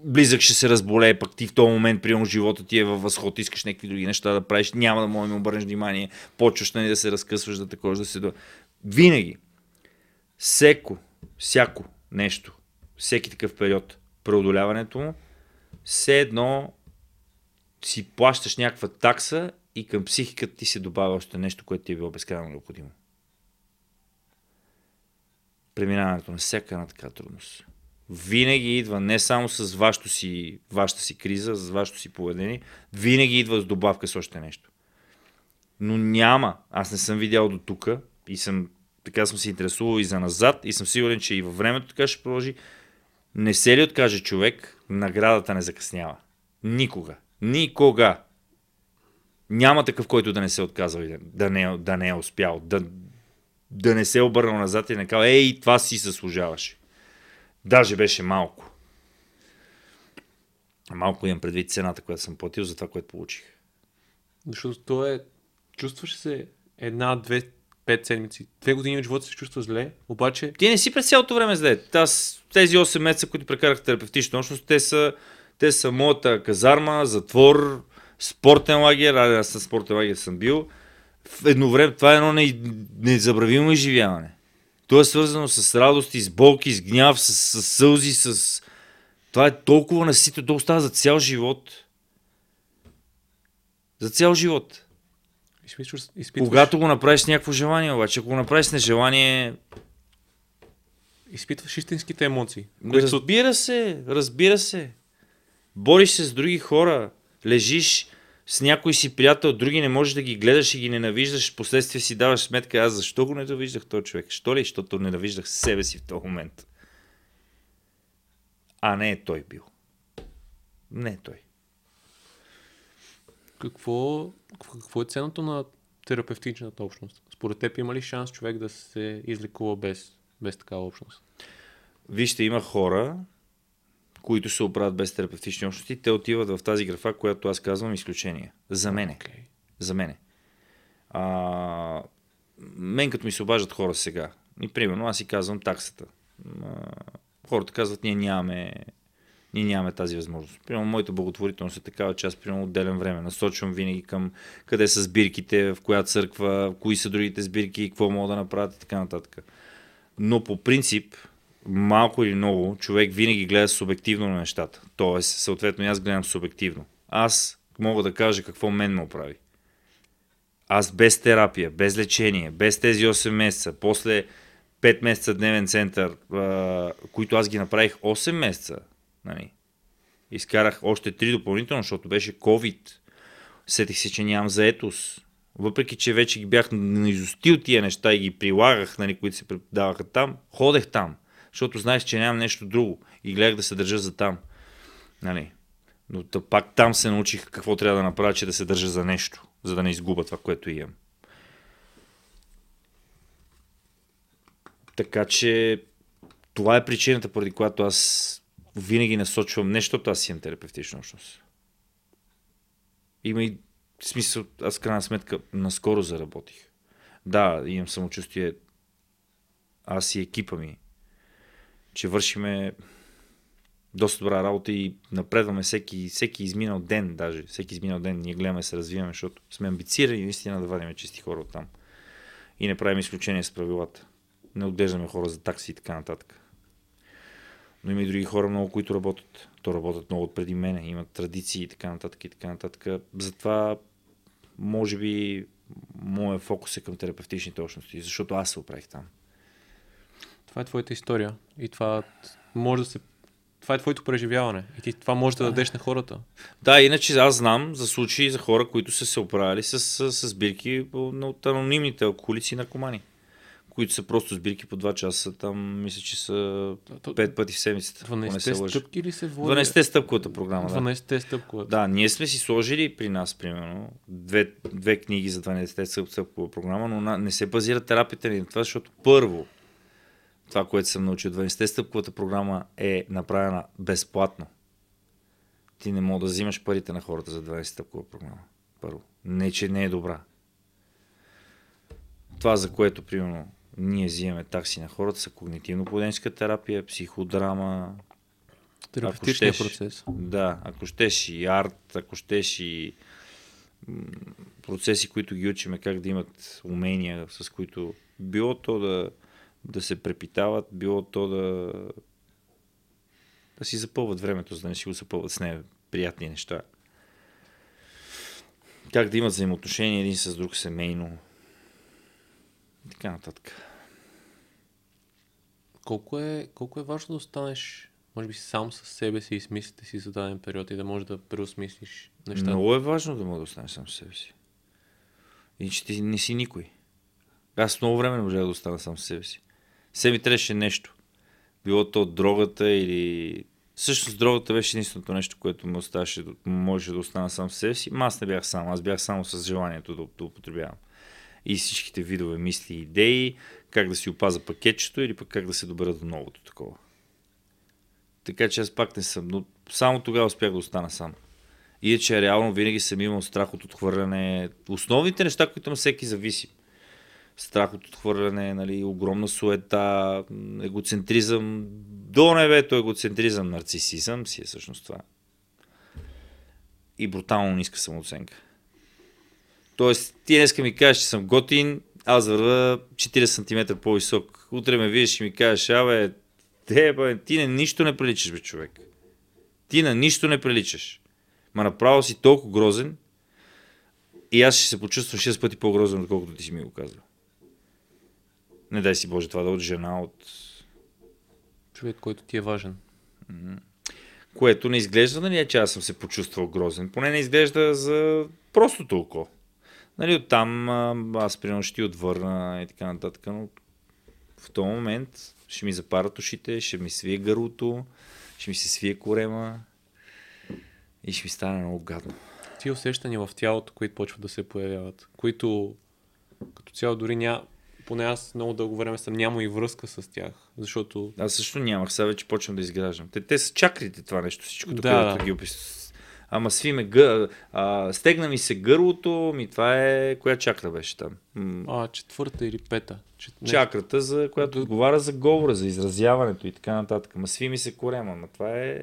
[SPEAKER 1] Близък ще се разболее, пък ти в този момент, примерно, живота ти е във възход, искаш някакви други неща да правиш, няма да можеш да обърнеш внимание, почваш нали, да се разкъсваш, да такова, да се... до- Винаги, всеко, всяко нещо, всеки такъв период, преодоляването му, все едно си плащаш някаква такса и към психиката ти се добавя още нещо, което ти е било безкрайно необходимо. Преминаването на всяка една така трудност. Винаги идва не само с вашето си, вашата си криза, с вашето си поведение, винаги идва с добавка с още нещо. Но няма. Аз не съм видял до тук и съм, така съм се интересувал и за назад и съм сигурен, че и във времето така ще продължи. Не се ли откаже човек, наградата не закъснява. Никога. Никога. Няма такъв, който да не се отказва да, не, да не е успял. Да, да не се обърнал назад и не казал, ей, това си заслужаваше. Даже беше малко. Малко имам предвид цената, която съм платил за това, което получих.
[SPEAKER 2] Защото то е... Чувстваш се една, две, пет седмици. Две години от живота се чувства зле, обаче
[SPEAKER 1] Ти не си през цялото време зле. Аз тези 8 месеца, които прекарах в терапевтична общност, те са, те са моята казарма, затвор, спортен лагер, а аз на спортен лагер съм бил. В едно време това е едно не, незабравимо изживяване. То е свързано с радости, с болки, с гняв, с, с сълзи, с... Това е толкова насито, то остава за цял живот. За цял живот.
[SPEAKER 2] изпитваш, изпитваш,
[SPEAKER 1] Когато го направиш с някакво желание, обаче, ако го направиш с нежелание,
[SPEAKER 2] изпитваш истинските емоции. Които.
[SPEAKER 1] Разбира се, разбира се. Бориш се с други хора, лежиш с някой си приятел, други не можеш да ги гледаш и ги ненавиждаш, последствие си даваш сметка, аз защо го ненавиждах този човек? Що ли? Защото ненавиждах себе си в този момент. А не е той бил. Не е той.
[SPEAKER 2] Какво, какво е ценото на терапевтичната общност? Според теб има ли шанс човек да се излекува без, без такава общност?
[SPEAKER 1] Вижте, има хора, които се оправят без терапевтични общности, те отиват в тази графа, която аз казвам изключение. За мене.
[SPEAKER 2] Okay.
[SPEAKER 1] За мене. А, мен като ми се обаждат хора сега, и примерно аз си казвам таксата. А, хората казват, ние нямаме, ние нямаме тази възможност. Примерно моята благотворителност е такава, че аз примерно отделям време. Насочвам винаги към къде са сбирките, в коя църква, кои са другите сбирки, какво могат да направят и така нататък. Но по принцип, малко или много, човек винаги гледа субективно на нещата. Тоест, съответно, аз гледам субективно. Аз мога да кажа какво мен ме оправи. Аз без терапия, без лечение, без тези 8 месеца, после 5 месеца дневен център, които аз ги направих 8 месеца, нали? изкарах още 3 допълнително, защото беше COVID. Сетих се, че нямам заетост. Въпреки, че вече ги бях наизустил тия неща и ги прилагах, нали, които се преподаваха там, ходех там, защото знаех, че нямам нещо друго и гледах да се държа за там. Нали? Но тъ, пак там се научих какво трябва да направя, че да се държа за нещо, за да не изгубя това, което имам. Така че това е причината, поради която аз винаги насочвам не, защото аз имам терапевтична общност. Има и смисъл, аз крайна сметка наскоро заработих. Да, имам самочувствие, аз и екипа ми, че вършиме доста добра работа и напредваме всеки, всеки изминал ден, даже всеки изминал ден ние гледаме да се развиваме, защото сме амбицирани наистина да вадим чисти хора от там. И не правим изключение с правилата. Не отглеждаме хора за такси и така нататък. Но има и други хора много, които работят. То работят много от преди мене, имат традиции и така нататък и така нататък. Затова, може би, моят фокус е към терапевтичните общности, защото аз се оправих там.
[SPEAKER 2] Това е твоята история и това може да се това е твоето преживяване. И ти това може да дадеш на хората.
[SPEAKER 1] Да, иначе аз знам за случаи за хора, които са се оправили с, с, с сбирки от анонимните алкохолици и наркомани. Които са просто сбирки по 2 часа. Там мисля, че са 5 пъти в седмицата.
[SPEAKER 2] 12 стъпки ли се води?
[SPEAKER 1] 12 стъпковата програма.
[SPEAKER 2] 12 да. стъпковата.
[SPEAKER 1] Да, ние сме си сложили при нас, примерно, две, две книги за 12 стъпкова програма, но не се базира терапията ни на това, защото първо, това, което съм научил. 12 стъпковата програма е направена безплатно. Ти не мога да взимаш парите на хората за 12 стъпкова програма. Първо. Не, че не е добра. Това, за което, примерно, ние взимаме такси на хората, са когнитивно-поведенческа терапия, психодрама,
[SPEAKER 2] Терапевтичния процес.
[SPEAKER 1] Да, ако щеш и арт, ако щеш и процеси, които ги учиме как да имат умения, с които било то да да се препитават, било то да, да си запълват времето, за да не си го запълват с нея приятни неща. Как да имат взаимоотношения един с друг семейно. Така нататък.
[SPEAKER 2] Колко е, колко е важно да останеш, може би, сам с себе си и с мислите си за даден период и да можеш да преосмислиш нещата?
[SPEAKER 1] Много е важно да мога да останеш сам с себе си. И че ти не си никой. Аз много време не можах да остана сам с себе си. Все ми трябваше нещо. Било то дрогата или... Също с дрогата беше единственото нещо, което ме оставаше, можеше да остана сам с себе си. Ма аз не бях сам, аз бях само с желанието да, да употребявам. И всичките видове мисли и идеи, как да си опаза пакетчето или пък как да се добера до новото такова. Така че аз пак не съм, но само тогава успях да остана сам. И че реално винаги съм имал страх от отхвърляне. Основните неща, които на всеки зависи. Страх от отхвърляне, нали, огромна суета, егоцентризъм, до небето егоцентризъм, нарцисизъм си е всъщност това. И брутално ниска самооценка. Тоест, ти днеска ми кажеш, че съм готин, аз върва 40 см по-висок. Утре ме видиш и ми кажеш, абе, те, бе, ти не, нищо не приличаш, бе, човек. Ти на нищо не приличаш. Ма направо си толкова грозен и аз ще се почувствам 6 пъти по-грозен, отколкото ти си ми го казва. Не дай си Боже това да от жена, от...
[SPEAKER 2] Човек, който ти е важен.
[SPEAKER 1] Което не изглежда, нали, че аз съм се почувствал грозен. Поне не изглежда за просто толкова. Нали, оттам аз примерно ще ти отвърна и така нататък, но в този момент ще ми запарат ушите, ще ми свие гърлото, ще ми се свие корема и ще ми стане много гадно.
[SPEAKER 2] Ти усещания в тялото, които почват да се появяват, които като цяло дори няма, поне аз много дълго време съм няма и връзка с тях, защото...
[SPEAKER 1] Аз също нямах, сега вече почвам да изграждам. Те, те са чакрите това нещо, всичко,
[SPEAKER 2] Да,
[SPEAKER 1] да. ги опис... Ама сви ме гъ... а, стегна ми се гърлото, ми това е... Коя чакра беше там? М-
[SPEAKER 2] А, четвърта или пета. Чет...
[SPEAKER 1] Чакрата, за която отговаря за говора, за изразяването и така нататък. Ма сви ми се корема, ма това е...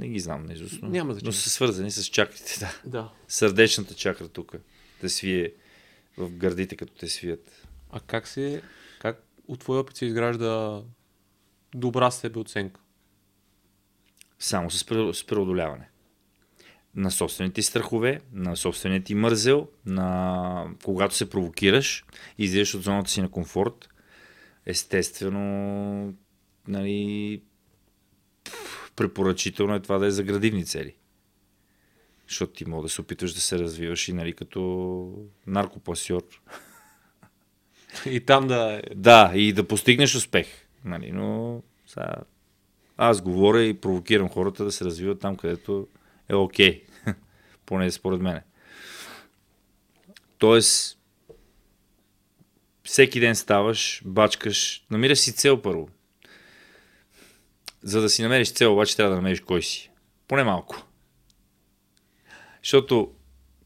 [SPEAKER 1] Не ги знам, наизуст, но,
[SPEAKER 2] Няма значение.
[SPEAKER 1] но са свързани с чакрите, да.
[SPEAKER 2] Да.
[SPEAKER 1] Сърдечната чакра тук, да свие в гърдите, като те свият.
[SPEAKER 2] А как се... Как от твоя опит се изгражда добра себеоценка?
[SPEAKER 1] Само с, пре- с преодоляване. На собствените страхове, на собствения ти мързел, на когато се провокираш, излизаш от зоната си на комфорт, естествено, нали, препоръчително е това да е за градивни цели. Защото ти мога да се опитваш да се развиваш и нали, като наркопасьор.
[SPEAKER 2] И там да е...
[SPEAKER 1] Да, и да постигнеш успех. Нали, но сега, аз говоря и провокирам хората да се развиват там, където е окей. (laughs) Поне според мен. Тоест, всеки ден ставаш, бачкаш, намираш си цел първо. За да си намериш цел, обаче трябва да намериш кой си. Поне малко. Защото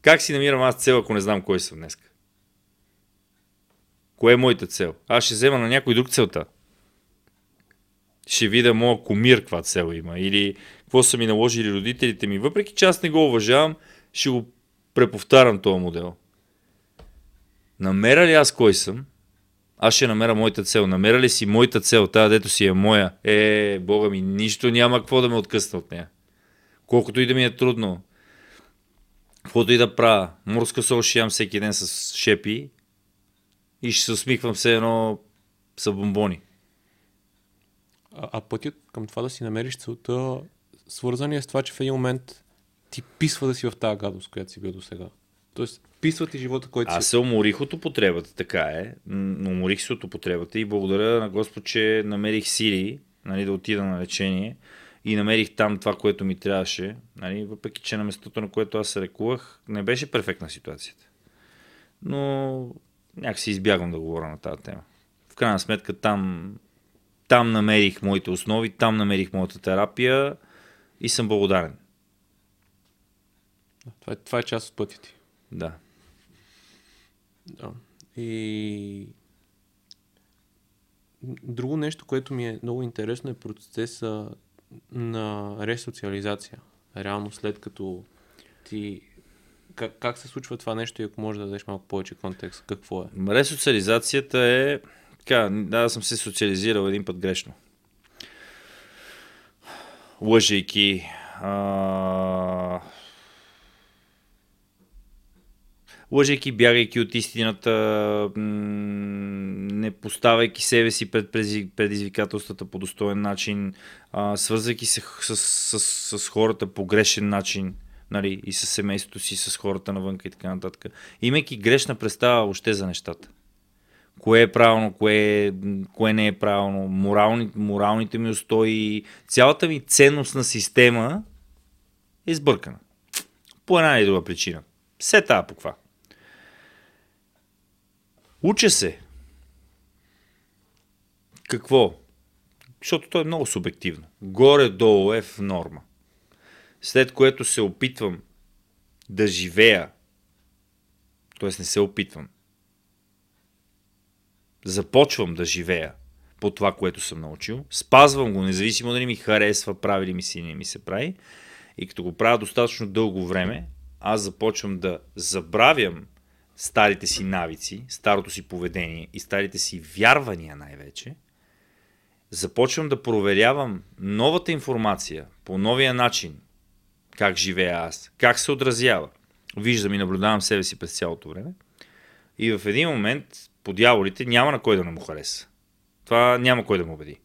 [SPEAKER 1] как си намирам аз цел, ако не знам кой съм днес? Кое е моята цел? Аз ще взема на някой друг целта. Ще видя моя комир каква цел има. Или какво са ми наложили родителите ми. Въпреки че аз не го уважавам, ще го преповтарям този модел. Намеря ли аз кой съм? Аз ще намеря моята цел. Намеря ли си моята цел, тази дето си е моя? Е, бога ми, нищо няма какво да ме откъсне от нея. Колкото и да ми е трудно. Каквото и да правя. Морска сол ще ям всеки ден с шепи и ще се усмихвам все едно са бомбони.
[SPEAKER 2] А, а пътят към това да си намериш целта, свързан е с това, че в един момент ти писва да си в тази гадост, която си бил до сега. Тоест, писва ти живота, който
[SPEAKER 1] Аз
[SPEAKER 2] си...
[SPEAKER 1] се уморих от употребата, така е. М, Уморих се от употребата и благодаря на Господ, че намерих сили нали, да отида на лечение и намерих там това, което ми трябваше. Нали, въпреки, че на местото, на което аз се лекувах, не беше перфектна ситуацията. Но някакси избягвам да говоря на тази тема. В крайна сметка там, там намерих моите основи, там намерих моята терапия и съм благодарен.
[SPEAKER 2] Това, е, това е част от пътя ти.
[SPEAKER 1] Да.
[SPEAKER 2] Да. И друго нещо, което ми е много интересно е процеса на ресоциализация. Реално след като ти... Как, как се случва това нещо и ако може да дадеш малко повече контекст, какво е?
[SPEAKER 1] Ресоциализацията е... Така, да, съм се социализирал един път грешно. Лъжейки. А... Лъжейки, бягайки от истината, не поставяйки себе си пред предиз- предизвикателствата по достоен начин, свързвайки се с, с, с, с хората по грешен начин, нали, и с семейството си, с хората навънка и така нататък. Имайки грешна представа още за нещата. Кое е правилно, кое, кое не е правилно, морални, моралните ми устои, цялата ми ценностна система е сбъркана. По една или друга причина. Все тая по каква. Уча се. Какво? Защото то е много субективно. Горе-долу е в норма. След което се опитвам да живея, т.е. не се опитвам, започвам да живея по това, което съм научил, спазвам го, независимо дали ми харесва, прави ли ми си, не ми се прави, и като го правя достатъчно дълго време, аз започвам да забравям старите си навици, старото си поведение и старите си вярвания най-вече, започвам да проверявам новата информация по новия начин, как живея аз, как се отразява. Виждам и наблюдавам себе си през цялото време. И в един момент, по дяволите, няма на кой да не му хареса. Това няма кой да му убеди.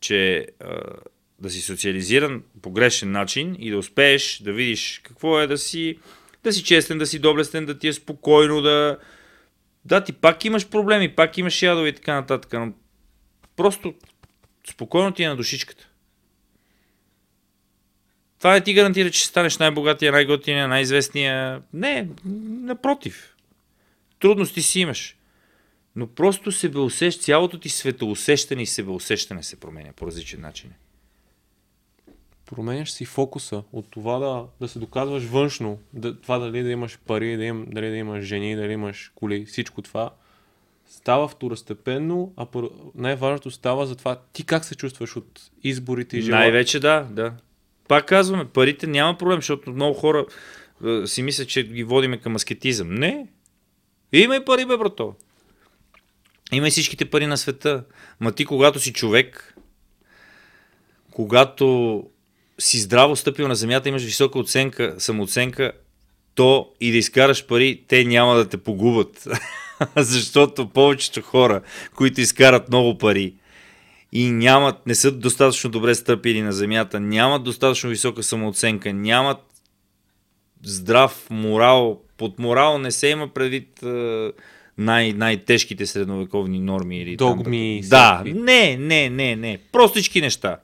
[SPEAKER 1] Че да си социализиран по грешен начин и да успееш да видиш какво е да си, да си честен, да си доблестен, да ти е спокойно, да... Да, ти пак имаш проблеми, пак имаш ядове и така нататък, но просто спокойно ти е на душичката. Това не ти гарантира, че ще станеш най-богатия, най-готиния, най-известния. Не, напротив. Трудности си имаш. Но просто себеусещ, цялото ти светоусещане и себеусещане се променя по различен начин.
[SPEAKER 2] Променяш си фокуса от това да, да се доказваш външно, да, това дали да имаш пари, да им, дали да имаш жени, дали имаш коли, всичко това става второстепенно, а най-важното става за това ти как се чувстваш от изборите и живота.
[SPEAKER 1] Най-вече да, да. Пак казваме, парите няма проблем, защото много хора е, си мислят, че ги водиме към аскетизъм. Не. Има и пари, бе, брато. Има и всичките пари на света. Ма ти, когато си човек, когато си здраво стъпил на земята, имаш висока оценка, самооценка, то и да изкараш пари, те няма да те погубят. (laughs) Защото повечето хора, които изкарат много пари и нямат, не са достатъчно добре стъпили на земята, нямат достатъчно висока самооценка, нямат здрав морал. Под морал не се има предвид най- най-тежките средновековни норми. Или
[SPEAKER 2] Догми.
[SPEAKER 1] Там, да, не, не, не, не. Простички неща.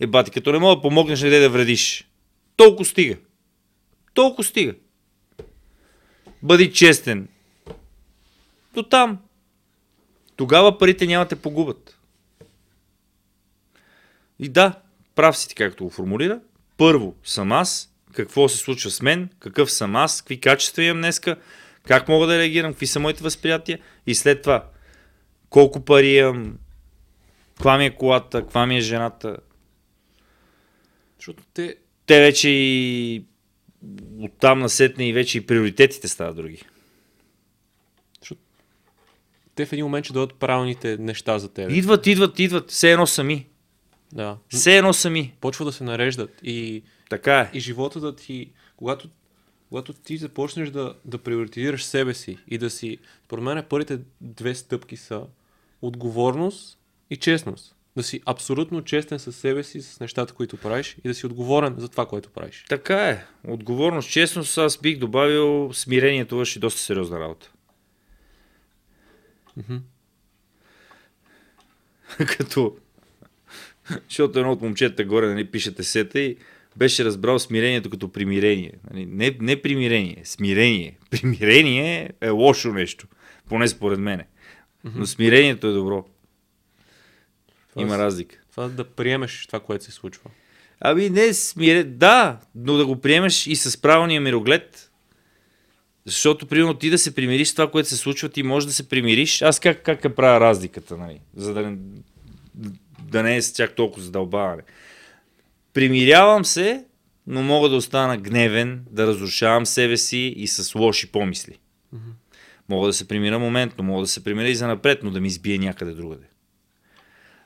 [SPEAKER 1] Е, бати, като не мога да помогнеш, не да вредиш. Толкова стига. Толкова стига. Бъди честен. До там. Тогава парите няма те погубят. И да, прав си ти както го формулира. Първо съм аз, какво се случва с мен, какъв съм аз, какви качества имам днеска, как мога да реагирам, какви са моите възприятия и след това колко пари имам, каква ми е колата, каква ми е жената.
[SPEAKER 2] Защото те...
[SPEAKER 1] Те вече и оттам насетне и вече и приоритетите стават други.
[SPEAKER 2] Защото те в един момент ще дадат правилните неща за теб.
[SPEAKER 1] Идват, идват, идват, все едно сами.
[SPEAKER 2] Да.
[SPEAKER 1] Все едно сами.
[SPEAKER 2] Почва да се нареждат и,
[SPEAKER 1] Така е.
[SPEAKER 2] и живота да ти, когато, когато ти започнеш да, да приоритизираш себе си и да си, според мен първите две стъпки са отговорност и честност. Да си абсолютно честен със себе си, с нещата, които правиш и да си отговорен за това, което правиш.
[SPEAKER 1] Така е. Отговорност, честност, аз бих добавил смирението върши доста сериозна работа. (laughs) Като... Защото едно от момчета горе нали, пише тесета и беше разбрал смирението като примирение. Нали, не, не примирение, смирение. Примирение е лошо нещо, поне според мене. Но смирението е добро. Има разлика.
[SPEAKER 2] Това да приемеш това, което се случва.
[SPEAKER 1] Ами не, смире... да, но да го приемеш и с правилния мироглед. Защото, примерно, ти да се примириш с това, което се случва, ти можеш да се примириш. Аз как, как я правя разликата, нали? За да не, да не е с чак толкова задълбаване. Примирявам се, но мога да остана гневен, да разрушавам себе си и с лоши помисли. Мога да се примира моментно, мога да се примиря и за напред, но да ми избие някъде другаде.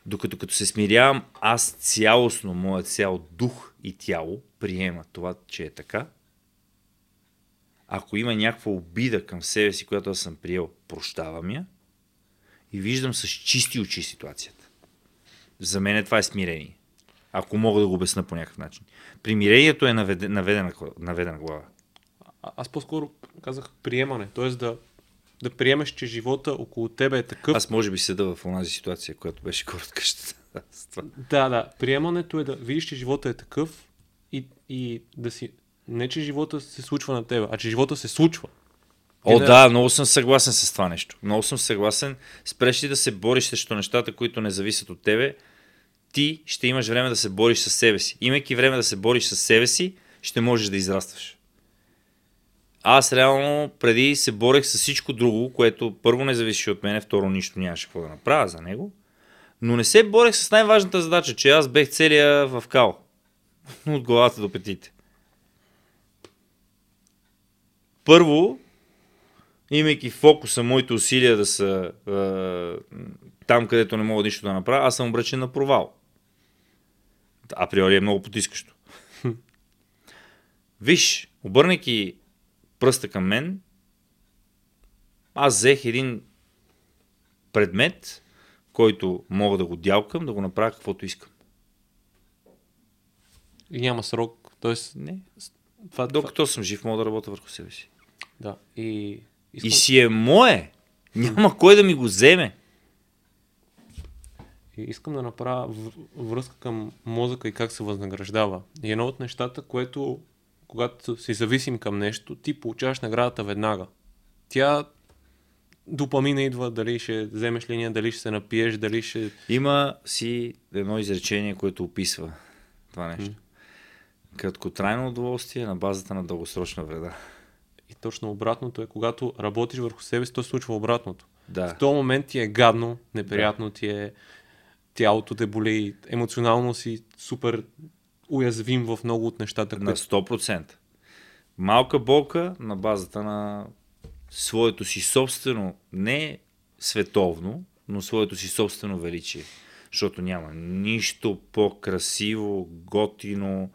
[SPEAKER 1] Докато като се смирявам, аз цялостно, моят цял дух и тяло приема това, че е така. Ако има някаква обида към себе си, която аз съм приел, прощавам я и виждам с чисти очи ситуацията. За мен това е смирение. Ако мога да го обясна по някакъв начин. Примирението е наведе- наведена, наведена глава.
[SPEAKER 2] А, аз по-скоро казах приемане, т.е. Да, да приемеш, че живота около тебе е такъв.
[SPEAKER 1] Аз може би седа в онази ситуация, която беше корот къщата. (laughs)
[SPEAKER 2] Да, да. Приемането е да видиш, че живота е такъв и, и да си... Не, че живота се случва на теб, а че живота се случва.
[SPEAKER 1] О,
[SPEAKER 2] не-
[SPEAKER 1] да, много съм съгласен с това нещо. Много съм съгласен. Спреш ли да се бориш срещу нещата, които не зависят от тебе, ти ще имаш време да се бориш с себе си. Имайки време да се бориш с себе си, ще можеш да израстваш. Аз реално преди се борех с всичко друго, което първо не зависеше от мене, второ нищо нямаше какво да направя за него. Но не се борех с най-важната задача, че аз бех целия в кал. (laughs) От главата до петите. Първо, имайки фокуса, моите усилия да са е, там, където не мога нищо да направя, аз съм обречен на провал. Априори е много потискащо. Виж, обърнайки пръста към мен, аз взех един предмет, който мога да го дялкам, да го направя каквото искам.
[SPEAKER 2] И няма срок. Тоест,
[SPEAKER 1] Не.
[SPEAKER 2] това,
[SPEAKER 1] Докато съм жив, мога да работя върху себе си.
[SPEAKER 2] това, да. И, искам,
[SPEAKER 1] И си е мое. Няма кой да ми го вземе.
[SPEAKER 2] и искам да направя връзка към мозъка и как се възнаграждава. И едно от нещата, което когато си зависим към нещо, ти получаваш наградата веднага. Тя допамина идва, дали ще вземеш линия, дали ще се напиеш, дали ще...
[SPEAKER 1] Има си едно изречение, което описва това нещо. Краткотрайно удоволствие на базата на дългосрочна вреда.
[SPEAKER 2] И точно обратното е, когато работиш върху себе си, то се случва обратното.
[SPEAKER 1] Да.
[SPEAKER 2] В този момент ти е гадно, неприятно ти е, тялото те боли, емоционално си супер уязвим в много от нещата,
[SPEAKER 1] На
[SPEAKER 2] които...
[SPEAKER 1] 100%. Малка болка на базата на своето си собствено, не световно, но своето си собствено величие. Защото няма нищо по-красиво, готино,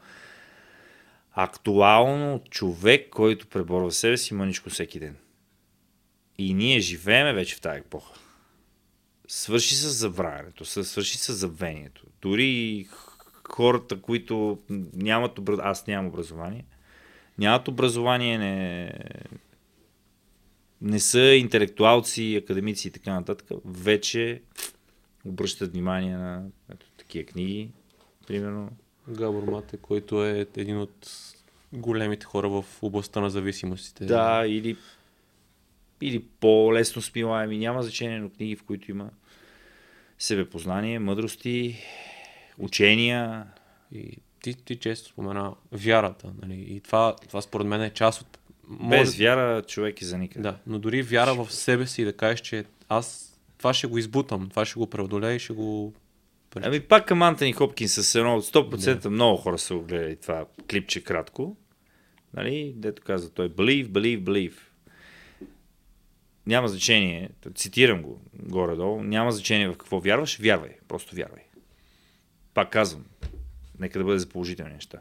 [SPEAKER 1] актуално човек, който преборва себе си мъничко всеки ден. И ние живееме вече в тази епоха. Свърши с забравянето, свърши с забвението. Дори хората, които нямат образ... аз нямам образование, нямат образование, не, не са интелектуалци, академици и така нататък, вече обръщат внимание на ето, такива книги, примерно.
[SPEAKER 2] Габор Мате, който е един от големите хора в областта на зависимостите.
[SPEAKER 1] Да, или, или по-лесно смилаеми. Няма значение, но книги, в които има себепознание, мъдрости, учения.
[SPEAKER 2] И ти, ти често спомена вярата. Нали? И това, това според мен е част от...
[SPEAKER 1] Без вяра човек е за никъде.
[SPEAKER 2] Да, но дори вяра в себе си и да кажеш, че аз това ще го избутам, това ще го преодолея и ще го...
[SPEAKER 1] Ами пак към Антони Хопкинс с едно от 100% много хора са го гледали това клипче кратко. Нали, дето казва той believe, believe, believe. Няма значение, цитирам го горе-долу, няма значение в какво вярваш, вярвай, просто вярвай. Пак казвам, нека да бъде за положителни неща.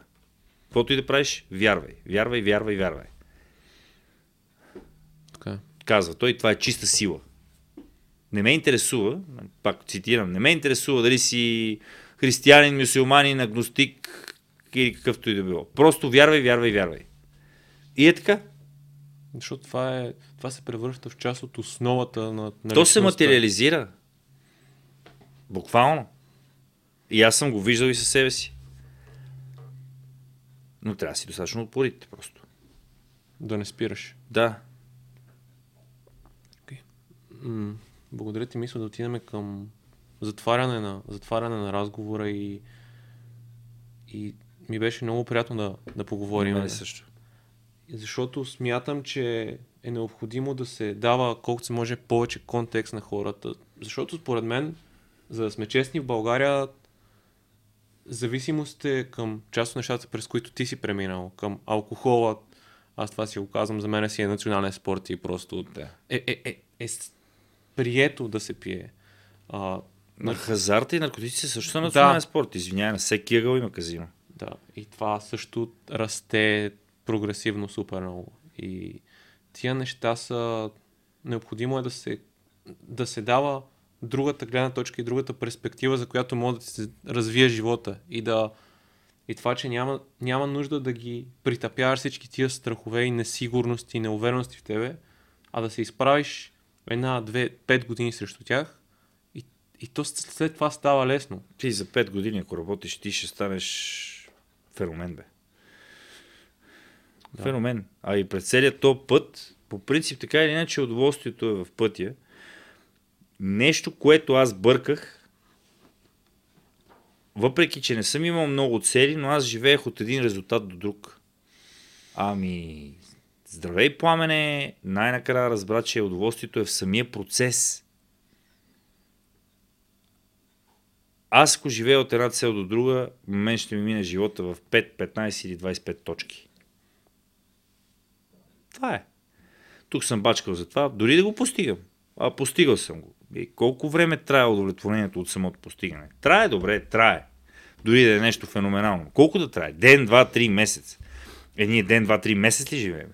[SPEAKER 1] Каквото и да правиш, вярвай, вярвай, вярвай, вярвай.
[SPEAKER 2] Така. е.
[SPEAKER 1] Казва той, това е чиста сила. Не ме интересува, пак цитирам, не ме интересува дали си християнин, мюсюлманин, агностик или какъвто и да било. Просто вярвай, вярвай, вярвай. И е така.
[SPEAKER 2] Защото това, е, това се превръща в част от основата на, на
[SPEAKER 1] То се материализира. Буквално. И аз съм го виждал и със себе си. Но трябва да си достатъчно упорит просто.
[SPEAKER 2] Да не спираш.
[SPEAKER 1] Да.
[SPEAKER 2] М- благодаря ти, мисля да отидем към затваряне на, затваряне на разговора и, и ми беше много приятно да, да поговорим.
[SPEAKER 1] Нали също.
[SPEAKER 2] Защото смятам, че е необходимо да се дава колкото се може повече контекст на хората. Защото според мен, за да сме честни в България, зависимостите към част от нещата, през които ти си преминал, към алкохола, аз това си го казвам, за мен си е национален спорт и просто
[SPEAKER 1] Да.
[SPEAKER 2] е, е, е, е прието да се пие. А,
[SPEAKER 1] На хазарта и наркотици също са национален спорт. Извинявай, на всеки ъгъл има казино.
[SPEAKER 2] Да, и това също расте прогресивно супер много. И тия неща са... Необходимо е да се, да се дава другата гледна точка и другата перспектива, за която може да се развие живота. И да... И това, че няма, няма нужда да ги притъпяваш всички тия страхове и несигурности и неуверености в тебе, а да се изправиш една, две, пет години срещу тях и, и то след това става лесно.
[SPEAKER 1] Ти за 5 години, ако работиш, ти ще станеш феномен, бе.
[SPEAKER 2] Да.
[SPEAKER 1] Феномен. А и през целият то път по принцип, така или иначе, удоволствието е в пътя. Нещо, което аз бърках, въпреки, че не съм имал много цели, но аз живеех от един резултат до друг. Ами, здравей пламене, най-накрая разбра, че удоволствието е в самия процес. Аз ако живея от една цел до друга, мен ще ми мине живота в 5, 15 или 25 точки. Това е. Тук съм бачкал за това, дори да го постигам. А постигал съм го. И колко време трае удовлетворението от самото постигане? Трае добре, трае. Дори да е нещо феноменално. Колко да трае? Ден, два, три, месец. Е, ние ден, два, три месец ли живеем?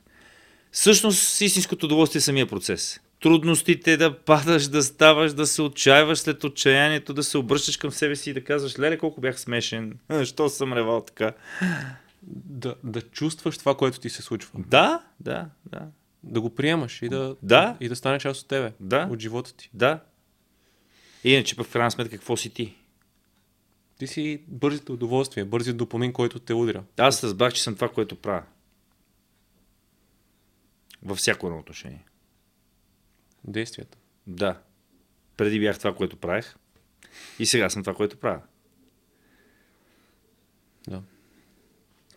[SPEAKER 1] Всъщност, истинското удоволствие е самия процес. Трудностите да падаш, да ставаш, да се отчаиваш след отчаянието, да се обръщаш към себе си и да казваш, леле, колко бях смешен, (laughs) що съм ревал така.
[SPEAKER 2] Да, да чувстваш това, което ти се случва.
[SPEAKER 1] Да, да, да.
[SPEAKER 2] Да го приемаш и да,
[SPEAKER 1] Да.
[SPEAKER 2] и да стане част от тебе.
[SPEAKER 1] Да.
[SPEAKER 2] От живота ти.
[SPEAKER 1] Да. Иначе пък в крайна сметка какво си ти?
[SPEAKER 2] Ти си бързите удоволствие, бързият допамин, който те удря.
[SPEAKER 1] Аз разбрах, че съм това, което правя. Във всяко едно отношение.
[SPEAKER 2] Действията.
[SPEAKER 1] Да. Преди бях това, което правех. И сега съм това, което правя.
[SPEAKER 2] Да.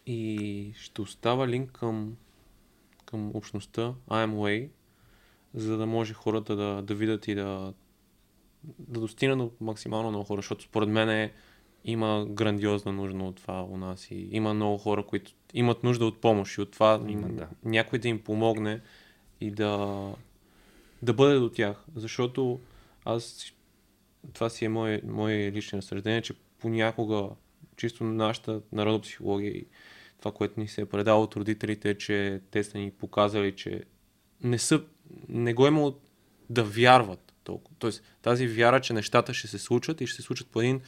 [SPEAKER 2] И ще остава линк към, към общността IMWay, за да може хората да, да видят и да, да достигнат до максимално много хора, защото според мен е, има грандиозна нужда от това у нас и има много хора, които имат нужда от помощ и от това
[SPEAKER 1] Има, да.
[SPEAKER 2] някой да им помогне и да, да бъде до тях. Защото аз, това си е мое, мое лично разсъждение, че понякога чисто нашата народопсихология и това, което ни се е предало от родителите, е, че те са ни показали, че не, са, не го е имало да вярват толкова. Тоест тази вяра, че нещата ще се случат и ще се случат по един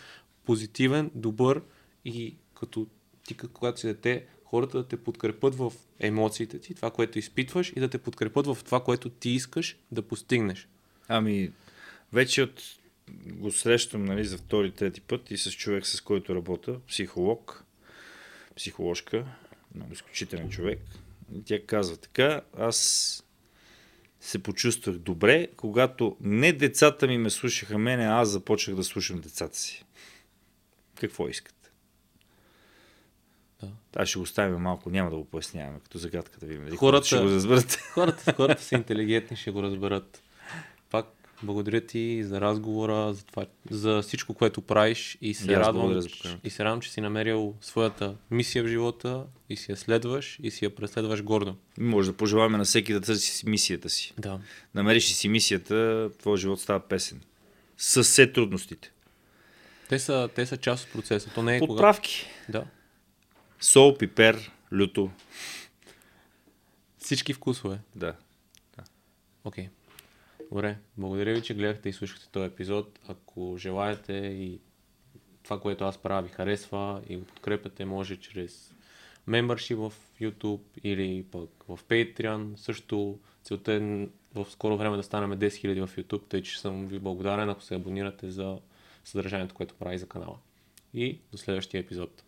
[SPEAKER 2] позитивен, добър и като ти, когато си дете, хората да те подкрепят в емоциите ти, това, което изпитваш и да те подкрепят в това, което ти искаш да постигнеш.
[SPEAKER 1] Ами, вече от го срещам нали, за втори, трети път и с човек, с който работя, психолог, психоложка, много изключителен човек. Тя казва така, аз се почувствах добре, когато не децата ми ме слушаха мене, а аз започнах да слушам децата си. Какво искат?
[SPEAKER 2] Да.
[SPEAKER 1] Аз ще го оставим малко, няма да го поясняваме, като загадка да видим.
[SPEAKER 2] Хората-
[SPEAKER 1] ще го разберат. (laughs)
[SPEAKER 2] Хората, хората са интелигентни, ще го разберат. Пак благодаря ти за разговора, за, това, за всичко, което правиш и се,
[SPEAKER 1] И
[SPEAKER 2] радвам,
[SPEAKER 1] поканата.
[SPEAKER 2] и се радвам, че си намерил своята мисия в живота и си я следваш и си я преследваш гордо.
[SPEAKER 1] Може да пожелаваме на всеки да търси си мисията си.
[SPEAKER 2] Да.
[SPEAKER 1] Намериш си мисията, твой живот става песен. С все трудностите.
[SPEAKER 2] Те са, те са част от процеса. То не е кога...
[SPEAKER 1] Подправки.
[SPEAKER 2] Да.
[SPEAKER 1] Сол, пипер, люто.
[SPEAKER 2] Всички вкусове.
[SPEAKER 1] Да.
[SPEAKER 2] Окей. Добре. Благодаря ви, че гледахте и слушахте този епизод. Ако желаете и това, което аз правя, ви харесва и го подкрепяте, може чрез membership в YouTube или пък в Patreon. Също целта е в скоро време да станем 10 000 в YouTube, тъй че съм ви благодарен, ако се абонирате за съдържанието, което прави за канала. И до следващия епизод.